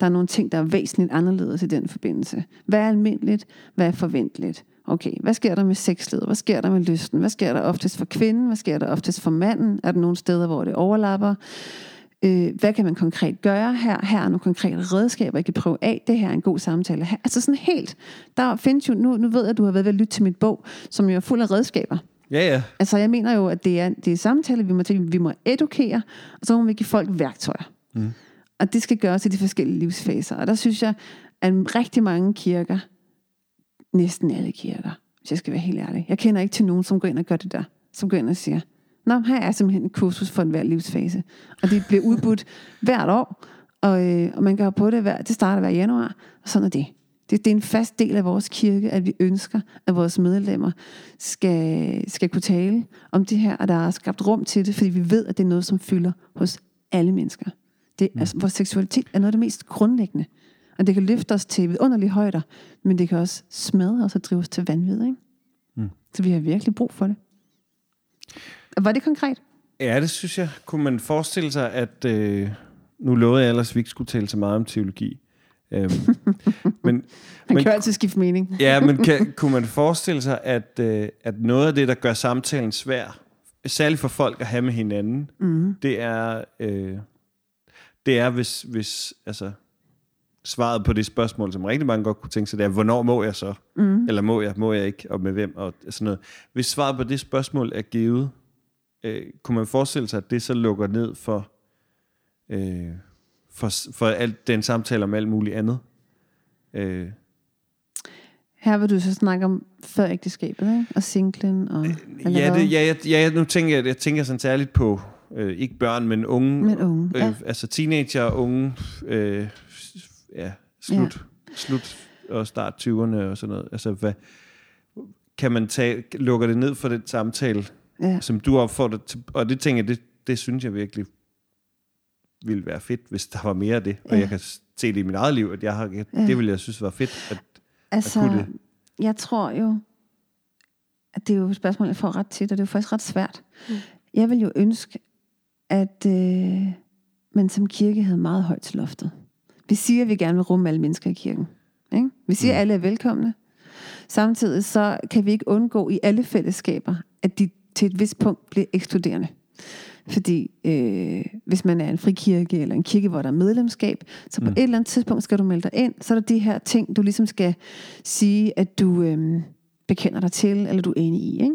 Der er nogle ting, der er væsentligt anderledes i den forbindelse. Hvad er almindeligt? Hvad er forventeligt? Okay, hvad sker der med sexlivet? Hvad sker der med lysten? Hvad sker der oftest for kvinden? Hvad sker der oftest for manden? Er der nogle steder, hvor det overlapper? Øh, hvad kan man konkret gøre her? Her er nogle konkrete redskaber, jeg kan prøve af. Det her er en god samtale. Her. Altså sådan helt. Der findes jo, nu, nu ved jeg, at du har været ved at lytte til mit bog, som jo er fuld af redskaber. Ja, ja. Altså jeg mener jo, at det er, det er samtale, vi må til, vi må edukere, og så må vi give folk værktøjer. Mm. Og det skal gøres i de forskellige livsfaser. Og der synes jeg, at rigtig mange kirker, næsten alle kirker, hvis jeg skal være helt ærlig, jeg kender ikke til nogen, som går ind og gør det der, som går ind og siger, Nå, her er simpelthen et kursus for enhver livsfase. Og det bliver udbudt hvert år, og, øh, og man gør på det hver, det starter hver januar, og sådan er det. det. Det er en fast del af vores kirke, at vi ønsker, at vores medlemmer skal, skal kunne tale om det her, og der er skabt rum til det, fordi vi ved, at det er noget, som fylder hos alle mennesker. Det, mm. altså, vores seksualitet er noget af det mest grundlæggende. Og det kan løfte os til vidunderlige højder, men det kan også smadre os og drive os til vanvid. Ikke? Mm. Så vi har virkelig brug for det. Var det konkret? Ja, det synes jeg. Kunne man forestille sig, at... Øh, nu lovede jeg ellers, at vi ikke skulle tale så meget om teologi. Øhm, men, Man men, kan jo altid skifte mening. ja, men kan, kunne man forestille sig, at, øh, at noget af det, der gør samtalen svær, særligt for folk at have med hinanden, Mm. det er, øh, det er hvis, hvis, altså, svaret på det spørgsmål, som rigtig mange godt kunne tænke sig, det er, hvornår må jeg så? Mm. Eller må jeg, må jeg ikke, og med hvem, og sådan noget. Hvis svaret på det spørgsmål er givet, øh, kunne man forestille sig, at det så lukker ned for, øh, for, for alt den samtale om alt muligt andet? Øh, Her vil du så snakke om før ægteskabet, ikke? Og singlen, og... eller ja, det, ja, jeg, ja, nu tænker jeg, jeg tænker sådan særligt på, øh, ikke børn, men unge, Men unge, øh, ja. altså teenager, unge, øh, ja, slut, ja. slut og start 20'erne og sådan noget. Altså, hvad, kan man tage, lukker det ned for den samtale, Ja. som du opfordrer til, og det tænker jeg, det, det synes jeg virkelig ville være fedt, hvis der var mere af det, og Ja. jeg kan se det i mit eget liv, at jeg har, Ja. det ville jeg synes var fedt, at, Altså, kunne det. jeg tror jo, at det er jo et spørgsmål, jeg får ret tit, og det er jo faktisk ret svært. Mm. Jeg vil jo ønske, at øh, man som kirke havde meget højt til loftet. Vi siger, at vi gerne vil rumme alle mennesker i kirken. Ikke? Vi siger, at Mm. alle er velkomne. Samtidig så kan vi ikke undgå i alle fællesskaber, at de til et vist punkt bliver ekskluderende. Fordi øh, hvis man er en frikirke eller en kirke, hvor der er medlemskab, så på Mm. mm. et eller andet tidspunkt skal du melde dig ind. Så er der de her ting, du ligesom skal sige, at du øh, bekender dig til, eller du er enig i. Ikke?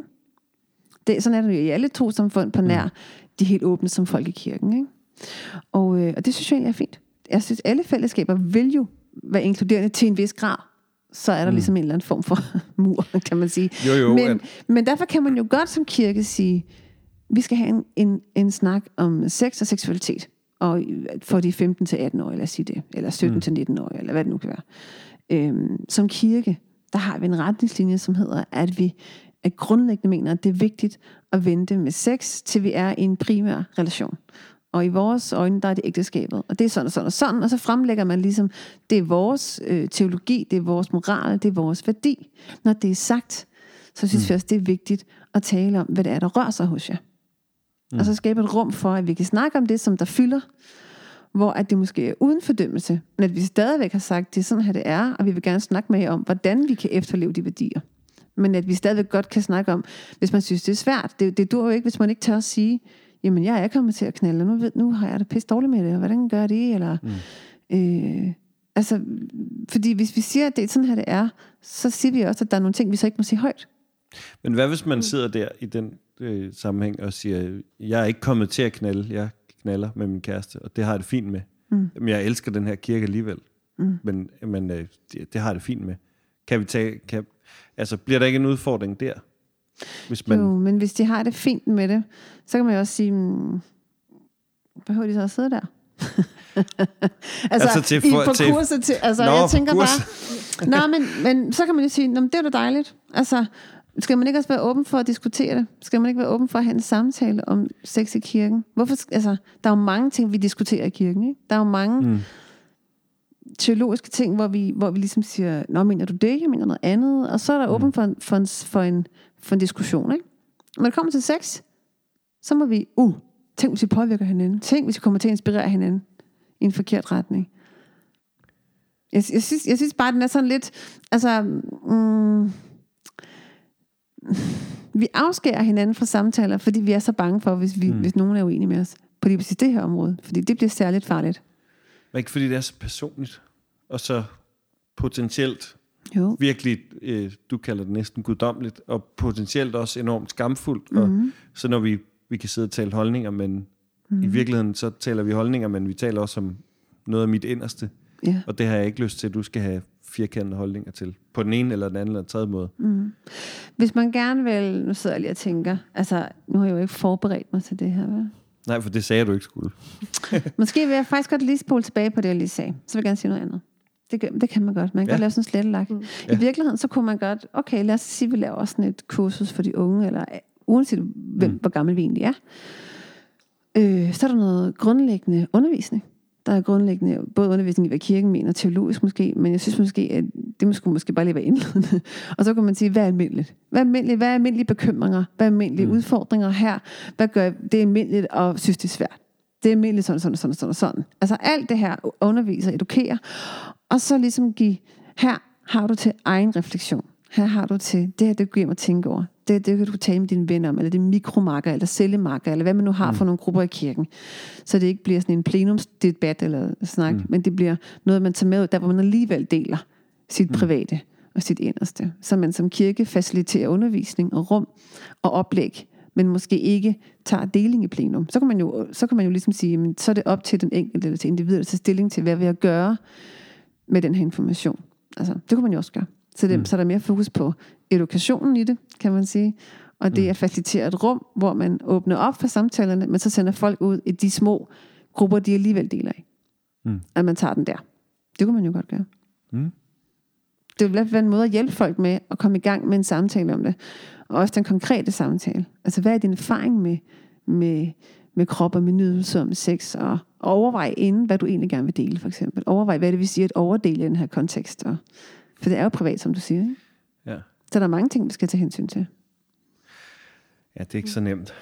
Det, sådan er det jo i alle trossamfund på nær de helt åbne som folk i kirken. Ikke? Og, øh, og det synes jeg egentlig er fint. Jeg synes, alle fællesskaber vil jo være inkluderende til en vis grad. Så er der Mm. mm. ligesom en eller anden form for mur, kan man sige. Jo, jo, men, at- men derfor kan man jo godt som kirke sige, vi skal have en, en, en snak om sex og seksualitet. Og for de 15-18 år, lad os sige det. Eller 17-19 år, eller hvad det nu kan være. Øhm, som kirke, der har vi en retningslinje, som hedder, at vi at grundlæggende mener, at det er vigtigt at vente med sex, til vi er i en primær relation. Og i vores øjne, der er det ægteskabet. Og det er sådan og sådan og sådan. Og så fremlægger man ligesom, det er vores øh, teologi, det er vores moral, det er vores værdi. Når det er sagt, så synes mm. vi også, det er vigtigt at tale om, hvad det er, der rører sig hos jer. Mm. Og så skabe et rum for, at vi kan snakke om det, som der fylder, hvor at det måske er uden fordømmelse, men at vi stadigvæk har sagt, det er sådan her, det er, og vi vil gerne snakke med jer om, hvordan vi kan efterleve de værdier. Men at vi stadigvæk godt kan snakke om, hvis man synes, det er svært. Det, det dur jo ikke, hvis man ikke tør at sige, jamen jeg er kommet til at knalde, og nu, ved, nu har jeg det pisse dårligt med det, og hvordan gør jeg det? Eller, mm. øh, altså, fordi hvis vi siger, at det er sådan her, det er, så siger vi også, at der er nogle ting, vi så ikke må sige højt. Men hvad hvis man sidder der i den øh, sammenhæng og siger, jeg er ikke kommet til at knalde, jeg knaller med min kæreste, og det har jeg det fint med. Mm. Men jeg elsker den her kirke alligevel. Mm. Men, men øh, det, det har jeg det fint med. Kan vi tage, kan, altså bliver der ikke en udfordring der? Hvis man, Jo, men hvis de har det fint med det, så kan man jo også sige, mm, behøver de så at sidde der? altså, Altså til i, for- på til- kurset til, altså Nå, jeg tænker kurs. bare, Nå, men, men så kan man jo sige, Nå, det er da dejligt. Altså, skal man ikke også være åben for at diskutere det? Skal man ikke være åben for at have en samtale om sex i kirken? Hvorfor, altså, der er jo mange ting, vi diskuterer i kirken. Ikke? Der er jo mange Mm. teologiske ting, hvor vi, hvor vi ligesom siger, Nå, mener du det? Jeg mener noget andet. Og så er der Mm. åben for en, for en, for en, for en diskussion. Ikke? Når det kommer til sex, så må vi, uh, tænk hvis vi påvirker hinanden. Tænk hvis vi kommer til at inspirere hinanden i en forkert retning. Jeg, jeg, synes, jeg synes bare, den er sådan lidt, altså, mm, vi afskærer hinanden fra samtaler, fordi vi er så bange for, hvis, vi, Mm. hvis nogen er uenige med os på lige præcis det her område. Fordi det bliver særligt farligt. Men ikke fordi det er så personligt, og så potentielt Jo. virkelig, øh, du kalder det næsten guddommeligt, og potentielt også enormt skamfuldt. Mm. Og Mhm. så når vi, vi kan sidde og tale holdninger, men mm. Mhm. i virkeligheden så taler vi holdninger, men vi taler også om noget af mit inderste. Ja. Og det har jeg ikke lyst til, at du skal have firkantede holdninger til. På den ene eller den anden eller tredje måde. Mm. Hvis man gerne vil, nu sidder jeg lige og tænker, altså nu har jeg jo ikke forberedt mig til det her, vel? Nej, for det sagde du ikke skulle. Måske vil jeg faktisk godt lige spole tilbage på det, jeg lige sagde. Så vil jeg gerne sige noget andet. Det, kan- det kan man godt. Man kan Ja. godt lave sådan en slettelak. Mm. Mm. Ja. I virkeligheden, så kunne man godt, okay, lad os sige, at vi laver sådan et kursus for de unge, eller øh, uanset hvem, Mm. hvor gammel vi egentlig er. Øh, så er der noget grundlæggende undervisning. Der er grundlæggende både undervisning i, hvad kirken mener, teologisk måske, men jeg synes måske, at det skulle måske bare lige være indledende. Og så kan man sige, hvad er almindeligt? Hvad er almindeligt? Hvad er almindelige bekymringer? Hvad er almindelige Mm. udfordringer her? Hvad gør det er almindeligt og synes, det er svært? Det er almindeligt sådan, sådan, sådan, sådan, sådan. Altså alt det her underviser, edukerer, og så ligesom give, her har du til egen refleksion. Her har du til, det her det du hjem og tænke over. Det, det kan du tale med dine venner om, eller det er mikromarker, eller cellemarker, eller hvad man nu har mm. for nogle grupper i kirken. Så det ikke bliver sådan en plenumsdebat eller snak, mm. men det bliver noget, man tager med der hvor man alligevel deler sit mm. private og sit inderste. Så man som kirke faciliterer undervisning og rum og oplæg, men måske ikke tager deling i plenum. Så kan man jo, så kan man jo ligesom sige, men så er det op til den enkelte, eller til individet at tage stilling til, hvad vil jeg gøre med den her information. Altså, det kunne man jo også gøre. Så, det, mm. så er der mere fokus på edukationen i det, kan man sige. Og det er at facilitere et rum, hvor man åbner op for samtalerne, men så sender folk ud i de små grupper, de alligevel deler i. Mm. At man tager den der. Det kunne man jo godt gøre. Mm. Det vil være en måde at hjælpe folk med at komme i gang med en samtale om det. Og også den konkrete samtale. Altså, hvad er din erfaring med, med, med krop og med nydelse og med sex? Og, og overvej inden, hvad du egentlig gerne vil dele, for eksempel. Overvej, hvad det vil sige at overdele i den her kontekst. Og, for det er jo privat, som du siger. Ikke? Ja. Så der er mange ting, vi skal tage hensyn til. Ja, det er ikke så nemt.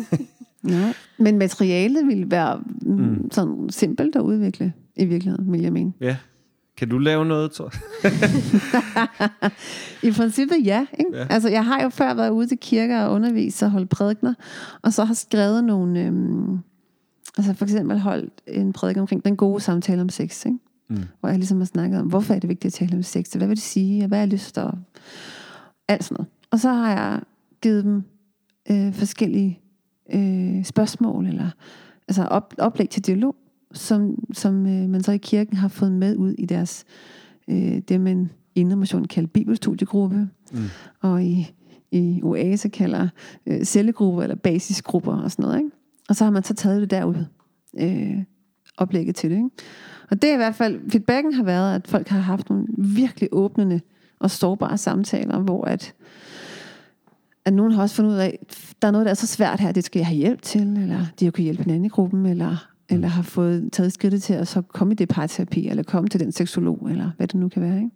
Nej, men materialet vil være mm. mm. sådan simpelt at udvikle i virkeligheden, vil jeg mene. Ja. Kan du lave noget, tror I princippet ja, ikke? ja. Altså, jeg har jo før været ude til kirker og undervist og holdt prædikner, og så har skrevet nogle... Øhm, altså for eksempel holdt en prædiken omkring den gode samtale om sex, ikke? Mm. Hvor jeg ligesom har snakket om, hvorfor er det vigtigt at tale om sex? Hvad vil det sige? Og hvad er lyst? Og alt sådan noget. Og så har jeg givet dem øh, forskellige øh, spørgsmål, eller altså op, oplæg til dialog, som, som øh, man så i kirken har fået med ud i deres, øh, det man i Indermission kalder bibelstudiegruppe, mm. og i, i Oase kalder øh, cellegrupper eller basisgrupper og sådan noget. Ikke? Og så har man så taget det derud, øh, oplægget til det. Ikke? Og det er i hvert fald, feedbacken har været, at folk har haft nogle virkelig åbnende og sårbare samtaler, hvor at, at nogen har også fundet ud af, at der er noget, der er så svært her, det skal jeg have hjælp til, eller de har kunne hjælpe hinanden i gruppen, eller, eller har fået taget skridtet til at så komme i det parterapi, eller komme til den seksolog, eller hvad det nu kan være. Ikke?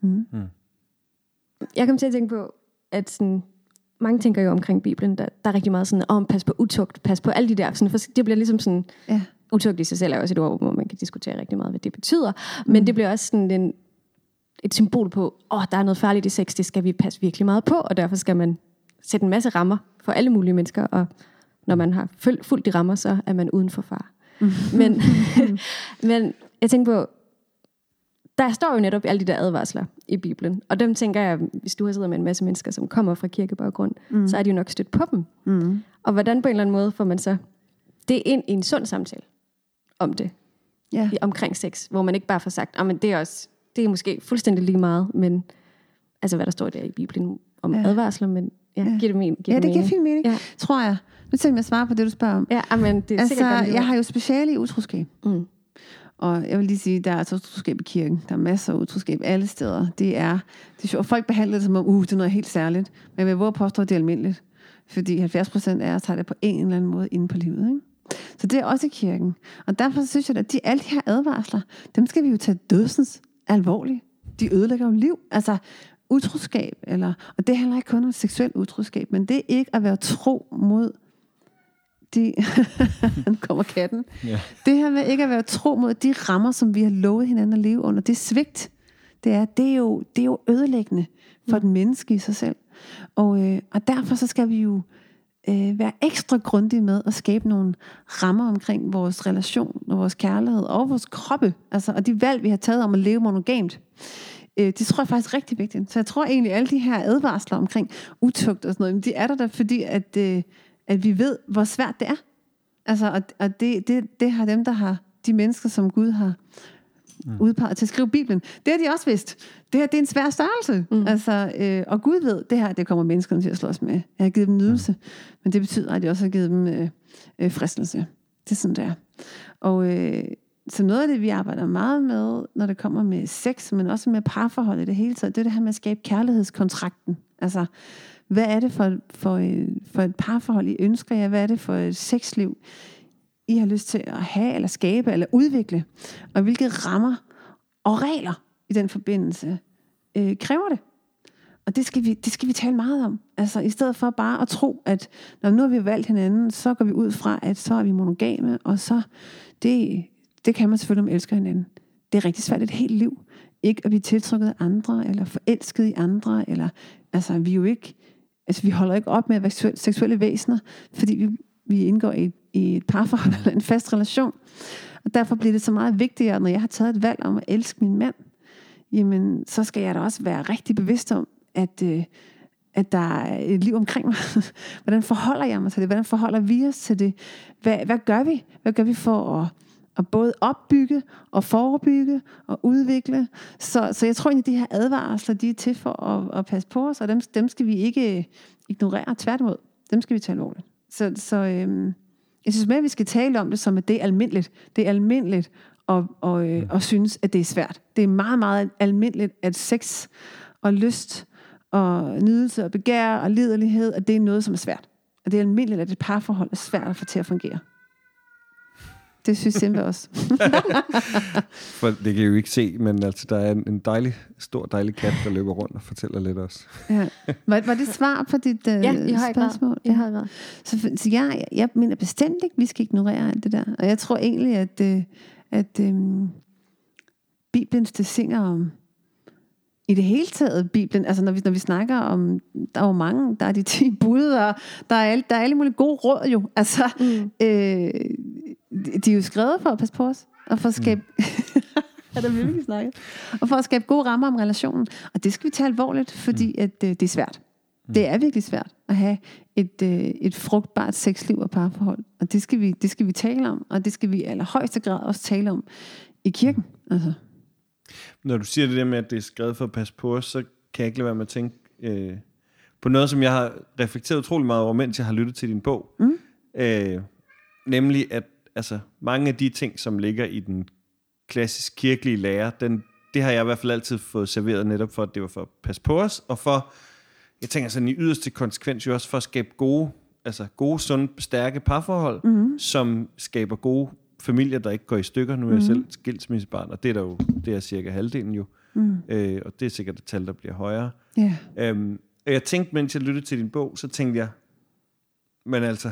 Mm. Mm. Jeg kom til at tænke på, at sådan, mange tænker jo omkring Bibelen, der, der er rigtig meget sådan, om oh, pas på utugt, pas på alle de der, sådan, for det bliver ligesom sådan, ja utugt i sig selv er også et ord, hvor man kan diskutere rigtig meget, hvad det betyder. Mm. Men det bliver også sådan en, et symbol på, åh, oh, der er noget farligt i sex, det skal vi passe virkelig meget på, og derfor skal man sætte en masse rammer for alle mulige mennesker, og når man har fuldt de rammer, så er man uden for far. Mm. Men, men jeg tænker på, der står jo netop alle de der advarsler i Bibelen. Og dem tænker jeg, hvis du har siddet med en masse mennesker, som kommer fra kirkebaggrund, mm. så er de jo nok stødt på dem. Mm. Og hvordan på en eller anden måde får man så det ind i en sund samtale? om det. Ja. Omkring sex, hvor man ikke bare får sagt, men det er også, det er måske fuldstændig lige meget, men altså hvad der står der i Bibelen om ja. advarsler, men ja, ja. giver det, men, giver ja, det, det giver fint mening, ja. tror jeg. Nu tænker jeg svare på det, du spørger om. Ja, men det er altså, sikkert godt, jeg har jo speciale i utroskab. Mm. Og jeg vil lige sige, der er altså utroskab i kirken. Der er masser af utroskab alle steder. Det er, det er sjovt. Folk behandler det som om, uh, det er noget helt særligt. Men jeg vil våge påstå, at det er almindeligt. Fordi 70 procent af os tager det på en eller anden måde inde på livet. Ikke? Så det er også i kirken. Og derfor synes jeg, at de, alle de her advarsler, dem skal vi jo tage dødsens alvorligt. De ødelægger jo liv. Altså utroskab, eller, og det handler ikke kun om seksuel utroskab, men det er ikke at være tro mod de, nu kommer katten. Yeah. Det her med ikke at være tro mod de rammer, som vi har lovet hinanden at leve under, det er svigt. Det er, det er, jo, det er jo ødelæggende for mm. den menneske i sig selv. Og, øh, og derfor så skal vi jo øh, være ekstra grundige med at skabe nogle rammer omkring vores relation og vores kærlighed og vores kroppe. Altså, og de valg, vi har taget om at leve monogamt. Øh, det tror jeg faktisk er rigtig vigtigt. Så jeg tror egentlig, at alle de her advarsler omkring utugt og sådan noget, de er der, der fordi, at, øh, at vi ved, hvor svært det er. Altså, og, og det, det, det har dem, der har de mennesker, som Gud har mm. udpeget til at skrive Bibelen. Det har de også vidst. Det her det er en svær størrelse. Mm. Altså, øh, og Gud ved, det her det kommer menneskerne til at slås med. Jeg har givet dem nydelse, mm. men det betyder, at jeg også har givet dem øh, øh, fristelse. Det er sådan, det er. Og øh, så noget af det, vi arbejder meget med, når det kommer med sex, men også med parforhold i det hele taget, det er det her med at skabe kærlighedskontrakten. Altså, hvad er det for, for, øh, for et parforhold, I ønsker jer? Hvad er det for et sexliv, i har lyst til at have, eller skabe, eller udvikle, og hvilke rammer og regler i den forbindelse øh, kræver det. Og det skal, vi, det skal vi tale meget om. Altså i stedet for bare at tro, at når nu har vi valgt hinanden, så går vi ud fra, at så er vi monogame, og så det, det kan man selvfølgelig, om elsker hinanden. Det er rigtig svært et helt liv ikke at blive tiltrukket af andre, eller forelsket i andre, eller, altså, vi er jo ikke, altså, vi holder ikke op med at være seksuelle, væsener, fordi vi, vi indgår i, i et parforhold eller en fast relation. Og derfor bliver det så meget vigtigere, når jeg har taget et valg om at elske min mand, jamen, så skal jeg da også være rigtig bevidst om, at, øh, at der er et liv omkring mig. Hvordan forholder jeg mig til det? Hvordan forholder vi os til det? Hvad, hvad gør vi? Hvad gør vi for at, at både opbygge og forebygge og udvikle? Så, så jeg tror egentlig, at de her advarsler, de er til for at, at passe på os, og dem, dem skal vi ikke ignorere. Tværtimod, dem skal vi tage alvorligt. Så, så øhm, jeg synes mere, at vi skal tale om det som, at det er almindeligt. Det er almindeligt at, og, øh, og synes, at det er svært. Det er meget, meget almindeligt, at sex og lyst og nydelse og begær og liderlighed, at det er noget, som er svært. Og det er almindeligt, at et parforhold er svært at få til at fungere. Det synes Simba også. For det kan I jo ikke se, men altså, der er en, en dejlig, stor dejlig kat, der løber rundt og fortæller lidt også. ja. var, var det svar på dit uh, Ja, i høj grad. spørgsmål? I høj grad. Så, så jeg, jeg mener bestemt ikke, vi skal ignorere alt det der. Og jeg tror egentlig, at, øh, at øhm, Bibelen singer om, i det hele taget, Bibelen, altså når vi, når vi snakker om, der er jo mange, der er de 10 bud, og der er, alle, der er alle mulige gode råd jo. Altså, Mm. øh, de, de er jo skrevet for at passe på os, og for at skabe... er der virkelig snakket? Og for at skabe gode rammer om relationen. Og det skal vi tage alvorligt, fordi at, øh, det er svært. Det er virkelig svært at have et, øh, et frugtbart sexliv og parforhold. Og det skal, vi, det skal vi tale om, og det skal vi i allerhøjeste grad også tale om i kirken. Altså. Når du siger det der med, at det er skrevet for at passe på os, så kan jeg ikke lade være med at tænke øh, på noget, som jeg har reflekteret utrolig meget over, mens jeg har lyttet til din bog. Mm. Øh, nemlig, at altså, mange af de ting, som ligger i den klassisk kirkelige lære, den, det har jeg i hvert fald altid fået serveret netop for, at det var for at passe på os, og for, jeg tænker sådan i yderste konsekvens jo også for at skabe gode, altså gode, sunde, stærke parforhold, Mm-hmm. som skaber gode familier, der ikke går i stykker. Nu er jeg Mhm. selv skilsmissebarn, og det er der jo, det er cirka halvdelen jo. Mm. Øh, og det er sikkert et tal, der bliver højere. Ja. Øhm, og jeg tænkte, mens jeg lyttede til din bog, så tænkte jeg, men altså,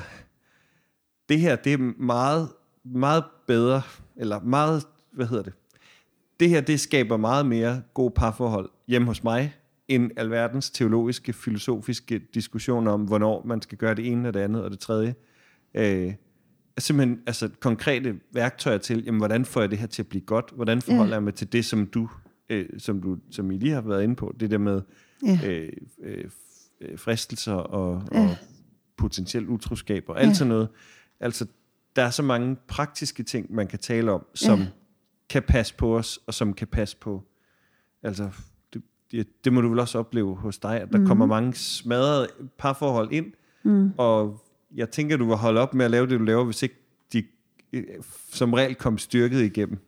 det her, det er meget, meget bedre, eller meget, hvad hedder det? Det her, det skaber meget mere god parforhold hjemme hos mig, end alverdens teologiske, filosofiske diskussioner om, hvornår man skal gøre det ene og det andet og det tredje. Øh, simpelthen altså, konkrete værktøjer til, jamen, hvordan får jeg det her til at blive godt? Hvordan forholder Ja. jeg mig til det, som du, øh, som du, som I lige har været inde på, det der med Ja. øh, øh, øh, fristelser og, Ja. og potentielt utroskab og alt Ja. sådan noget. Altså, der er så mange praktiske ting, man kan tale om, som Ja. kan passe på os, og som kan passe på, altså, det, det, det må du vel også opleve hos dig, at der mm. kommer mange smadrede parforhold ind, Mm. og jeg tænker, du vil holde op med at lave det, du laver, hvis ikke de øh, som regel kom styrket igennem.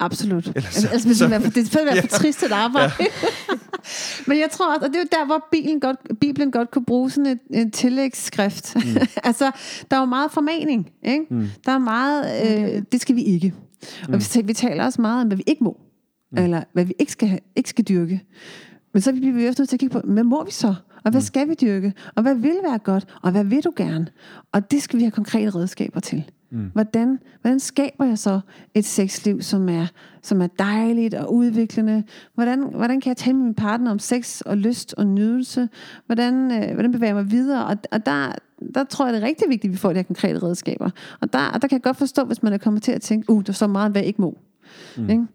Absolut. Ellers Altså, så- altså, hvis så- det er det er være for Ja. trist at arbejde. Men jeg tror også, og det er jo der, hvor Bibelen godt, Bibelen godt kunne bruge sådan et, et tillægsskrift. Mm. altså, der er jo meget formaning. Ikke? Mm. Der er meget, øh, det skal vi ikke. Og vi, ta- vi taler også meget om, hvad vi ikke må. Mm. Eller hvad vi ikke skal, ikke skal dyrke. Men så bliver vi også nødt til at kigge på, hvad må vi så? Og hvad skal vi dyrke? Og hvad vil være godt? Og hvad vil du gerne? Og det skal vi have konkrete redskaber til. Mm. Hvordan, hvordan skaber jeg så et sexliv, som er, som er dejligt og udviklende? Hvordan, hvordan kan jeg tale med min partner om sex og lyst og nydelse? Hvordan, øh, hvordan bevæger jeg mig videre? Og, og der, der tror jeg, det er rigtig vigtigt, at vi får de her konkrete redskaber. Og der, og der kan jeg godt forstå, hvis man er kommet til at tænke, uh, der er så meget, hvad jeg ikke må. Mm. Ikke?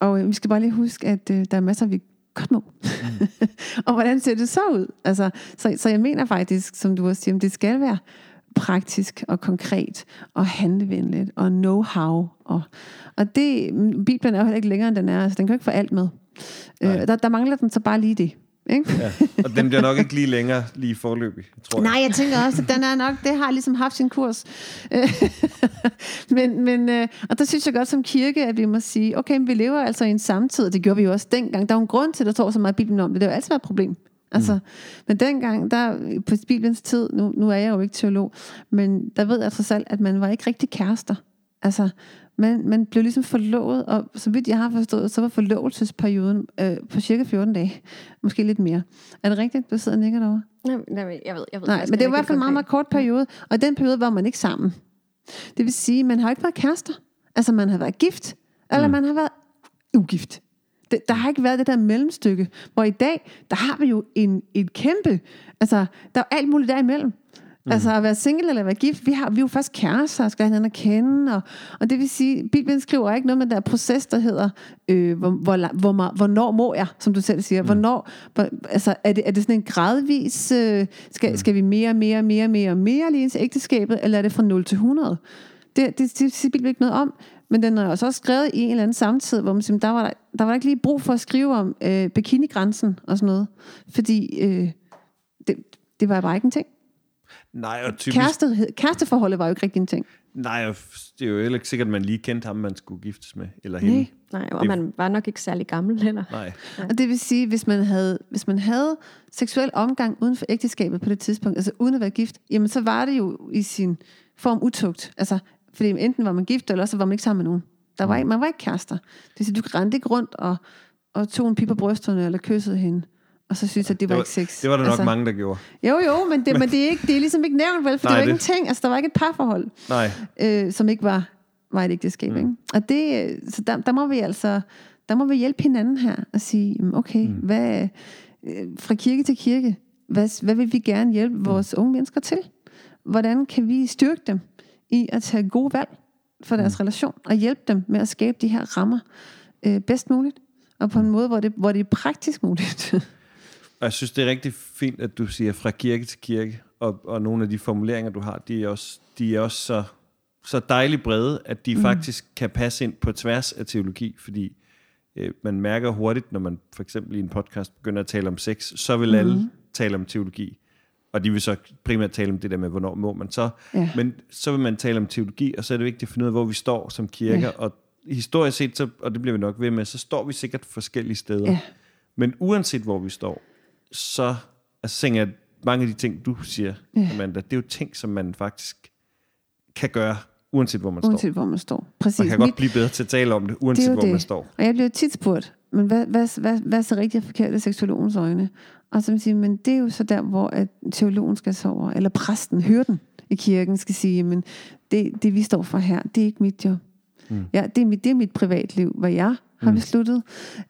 Og øh, vi skal bare lige huske, at øh, der er masser, vi godt må. Mm. og hvordan ser det så ud? Altså, så, så jeg mener faktisk, som du også siger, det skal være praktisk og konkret og handlevenligt og know-how. Og, og det, Bibelen er jo heller ikke længere, end den er. Altså, den kan jo ikke få alt med. Øh, der, der mangler den så bare lige det. Ikke? Ja. Og den bliver nok ikke lige længere lige forløbig, tror jeg. Nej, jeg tænker også, at den er nok, det har ligesom haft sin kurs. Men, men, øh, og der synes jeg godt som kirke, at vi må sige, okay, men vi lever altså i en samtid, og det gjorde vi jo også dengang. Der er jo en grund til, at der står så meget i Bibelen om det. Det har jo altid været et problem. Altså, mm. Men dengang, der, på Bibelens tid, nu, nu er jeg jo ikke teolog, men der ved jeg trods alt, at man var ikke rigtig kærester. Altså, man, man blev ligesom forlovet, og så vidt jeg har forstået, så var forlovelsesperioden øh, på cirka 14 dage. Måske lidt mere. Er det rigtigt, du sidder og nikker derovre? Nej, nej, jeg ved, jeg ved Nej, men det var i hvert fald en meget, meget kort periode. Og i den periode var man ikke sammen. Det vil sige, man har ikke været kærester. Altså, man har været gift, eller man har været ugift. Det, der har ikke været det der mellemstykke, hvor i dag, der har vi jo en, en kæmpe, altså, der er alt muligt derimellem. Mm. Altså at være single eller være gift, vi, har, vi er jo først kærester og skal hinanden at kende, og, og det vil sige, Bibelen skriver ikke noget med den der proces, der hedder, øh, hvor, hvor, hvor, hvornår må jeg, som du selv siger, mm. hvornår, hvor, altså er det, er det sådan en gradvis, øh, skal, mm. skal vi mere, mere, mere, mere, mere lige til ægteskabet, eller er det fra 0 til 100? Det, det, det siger Bibelen ikke noget om, men den er også også skrevet i en eller anden samtid, hvor man siger, der var der, der var ikke lige brug for at skrive om øh, bikinigrænsen og sådan noget, fordi øh, det, det var bare ikke en ting. Nej, og typisk... Kæreste, kæresteforholdet var jo ikke rigtig en ting. Nej, og det er jo heller ikke sikkert, at man lige kendte ham, man skulle giftes med, eller hende. Nej. Nej, og man var nok ikke særlig gammel heller. Nej. Og det vil sige, hvis man havde, hvis man havde seksuel omgang uden for ægteskabet på det tidspunkt, altså uden at være gift, jamen så var det jo i sin form utugt. Altså, fordi enten var man gift, eller så var man ikke sammen med nogen. Der var ikke, man var ikke kærester. Det vil sige, du rendte ikke rundt og, og tog en pip på brysterne, eller kyssede hende. Og så synes jeg, at det var, Det var, ikke sex. det var der nok altså, mange, der gjorde. Jo, jo, men det, men det, er, ikke, det er ligesom ikke nævnt, vel? For Nej, det var ikke en det- ting. Altså, der var ikke et parforhold, Nej. øh, som ikke var, var et ægteskab. Mm. Ikke? Og det, øh, så der, der, må vi altså der må vi hjælpe hinanden her og sige, okay, mm. hvad, øh, fra kirke til kirke, hvad, hvad vil vi gerne hjælpe vores unge mennesker til? Hvordan kan vi styrke dem i at tage gode valg for deres mm. relation, og hjælpe dem med at skabe de her rammer øh, bedst muligt, og på en måde, hvor det, hvor det er praktisk muligt. Og jeg synes, det er rigtig fint, at du siger fra kirke til kirke, og, og nogle af de formuleringer, du har, de er også, de er også så, så dejligt brede, at de mm. faktisk kan passe ind på tværs af teologi, fordi øh, man mærker hurtigt, når man for eksempel i en podcast begynder at tale om sex, så vil mm. alle tale om teologi. Og de vil så primært tale om det der med, hvornår må man så. Ja. Men så vil man tale om teologi, og så er det vigtigt at finde ud af, hvor vi står som kirker. Ja. Og historisk set, så, og det bliver vi nok ved med, så står vi sikkert forskellige steder. Ja. Men uanset hvor vi står, så altså, tænker jeg, mange af de ting, du siger, Ja. Amanda, det er jo ting, som man faktisk kan gøre, uanset hvor man står. Uanset hvor man står. Præcis. Man kan Mit- godt blive bedre til at tale om det, Det uanset jo hvor det. man står. Og jeg bliver tit spurgt, men hvad, hvad, hvad, hvad er så rigtigt og forkert i seksologens øjne? Og så vil jeg sige, men det er jo så der, hvor at teologen skal sove, eller præsten, hyrden i kirken, skal sige, men det, det vi står for her, det er ikke mit job. Mm. Ja, det, er mit, det er mit privatliv, hvad jeg har mm. besluttet.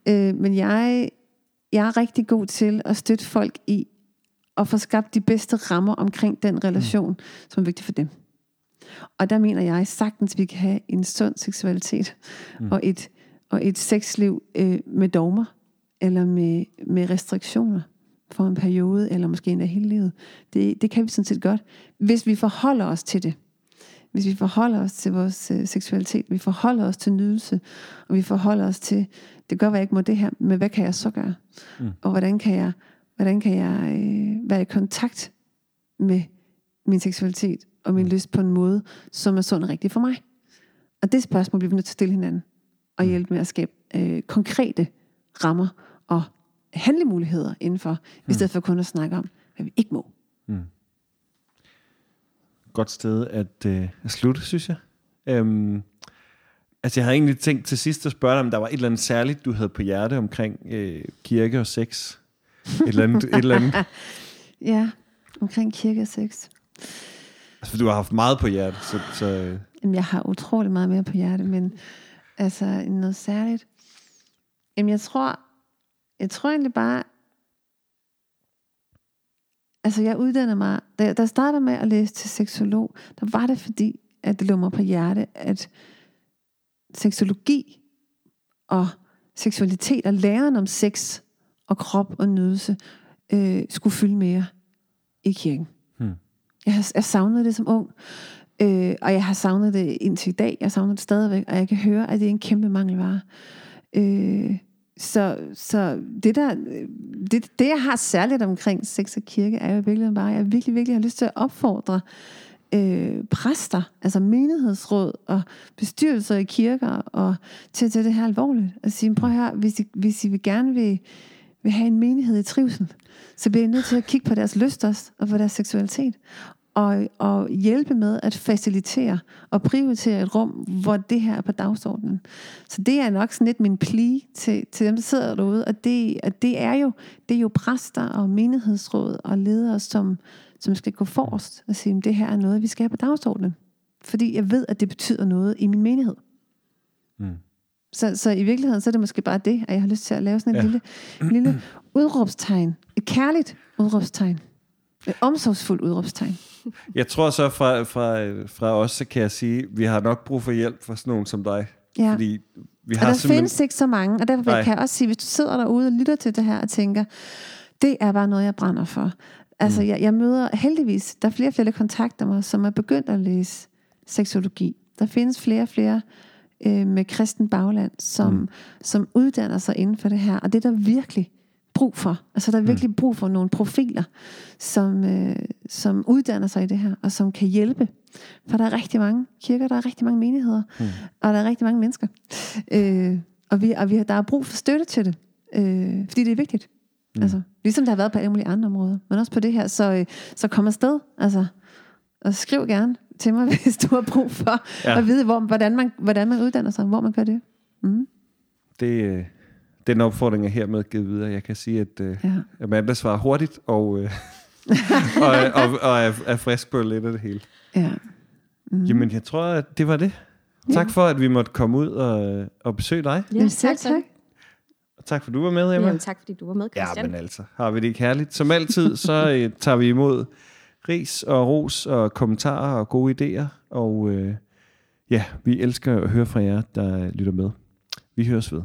Øh, men jeg, jeg er rigtig god til at støtte folk i at få skabt de bedste rammer omkring den relation, mm. som er vigtig for dem. Og der mener jeg sagtens, vi kan have en sund seksualitet mm. og, et, og et sexliv øh, med dogmer eller med, med restriktioner for en periode, eller måske endda hele livet. Det, det kan vi sådan set godt, hvis vi forholder os til det. Hvis vi forholder os til vores øh, seksualitet, vi forholder os til nydelse, og vi forholder os til, det gør, at jeg ikke må det her, men hvad kan jeg så gøre? Mm. Og hvordan kan jeg, hvordan kan jeg øh, være i kontakt med min seksualitet og min lyst på en måde, som er sund og rigtig for mig? Og det spørgsmål bliver vi nødt til at stille hinanden, og hjælpe med at skabe øh, konkrete rammer og handlemuligheder indenfor, i stedet for kun at snakke om, hvad vi ikke må. Godt sted at, øh, at slutte, synes jeg. Øhm, altså jeg havde egentlig tænkt til sidst at spørge dig, om der var et eller andet særligt, du havde på hjerte omkring øh, kirke og sex. Et eller andet. et eller andet. Ja, omkring kirke og sex. Altså, du har haft meget på hjerte, så, så øh, Jamen, jeg har utrolig meget mere på hjerte, men altså noget særligt. Jamen, jeg tror, jeg tror egentlig bare, altså jeg uddanner mig, da jeg, da jeg startede med at læse til seksolog, der var det fordi, at det lå mig på hjerte, at seksologi og seksualitet og læren om sex og krop og nydelse øh, skulle fylde mere i kirken. Hmm. Jeg, jeg savnede det som ung, øh, og jeg har savnet det indtil i dag. Jeg savner det stadigvæk, og jeg kan høre, at det er en kæmpe mangelvare. Øh, så, så det, der, det, det, jeg har særligt omkring sex og kirke, er jo virkelig bare, at jeg virkelig, virkelig har lyst til at opfordre øh, præster, altså menighedsråd og bestyrelser i kirker, og til at tage det her alvorligt. Og sige, prøv her, hvis I, hvis I vil gerne vil, vil have en menighed i trivsel, så bliver I nødt til at kigge på deres lyst også, og på deres seksualitet. Og, og hjælpe med at facilitere og prioritere et rum, hvor det her er på dagsordenen. Så det er nok sådan lidt min pli til, til dem, der sidder derude. Og det, og det, er jo, det er jo præster og menighedsråd og ledere, som, som skal gå forrest og sige, at det her er noget, vi skal have på dagsordenen. Fordi jeg ved, at det betyder noget i min menighed. Så, så i virkeligheden, så er det måske bare det, at jeg har lyst til at lave sådan en Ja. lille, lille udråbstegn. Et kærligt udråbstegn. Et omsorgsfuldt udråbstegn. Jeg tror så fra, fra, fra os, så kan jeg sige, vi har nok brug for hjælp fra sådan nogen som dig. Ja. Fordi vi Og har der simpelthen... findes ikke så mange, og derfor Nej. kan jeg også sige, hvis du sidder derude og lytter til det her og tænker, det er bare noget, jeg brænder for. Altså, jeg, jeg møder heldigvis, der er flere og flere, der kontakter mig, som er begyndt at læse seksologi. Der findes flere og flere øh, med kristen bagland, som, mm. som uddanner sig inden for det her, og det er der virkelig brug for. Altså, der er virkelig brug for nogle profiler, som, øh, som uddanner sig i det her, og som kan hjælpe. For der er rigtig mange kirker, der er rigtig mange menigheder, mm. og der er rigtig mange mennesker. Øh, og vi, og vi, der er brug for støtte til det, øh, fordi det er vigtigt. Mm. Altså, ligesom der har været på alle mulige andre områder, men også på det her, så, øh, så kom afsted. Altså, og skriv gerne til mig, hvis du har brug for Ja. ja. at vide, hvor, hvordan, man, hvordan man uddanner sig, hvor man gør det. Mm. Det, øh, den opfordring er hermed givet videre. Jeg kan sige, at øh, Ja. Amanda svarer hurtigt og, øh, og, og, og er, er frisk på lidt af det hele. Ja. Mm. Jamen, jeg tror, at det var det. Tak for, at vi måtte komme ud og, og besøge dig. Ja, selv tak. Og tak for, at du var med, Emma. Jamen, tak fordi du var med, Ja, Christian. men altså, har vi det ikke herligt? Som altid, så øh, tager vi imod ris og ros og kommentarer og gode idéer. Og øh, ja, vi elsker at høre fra jer, der lytter med. Vi høres ved.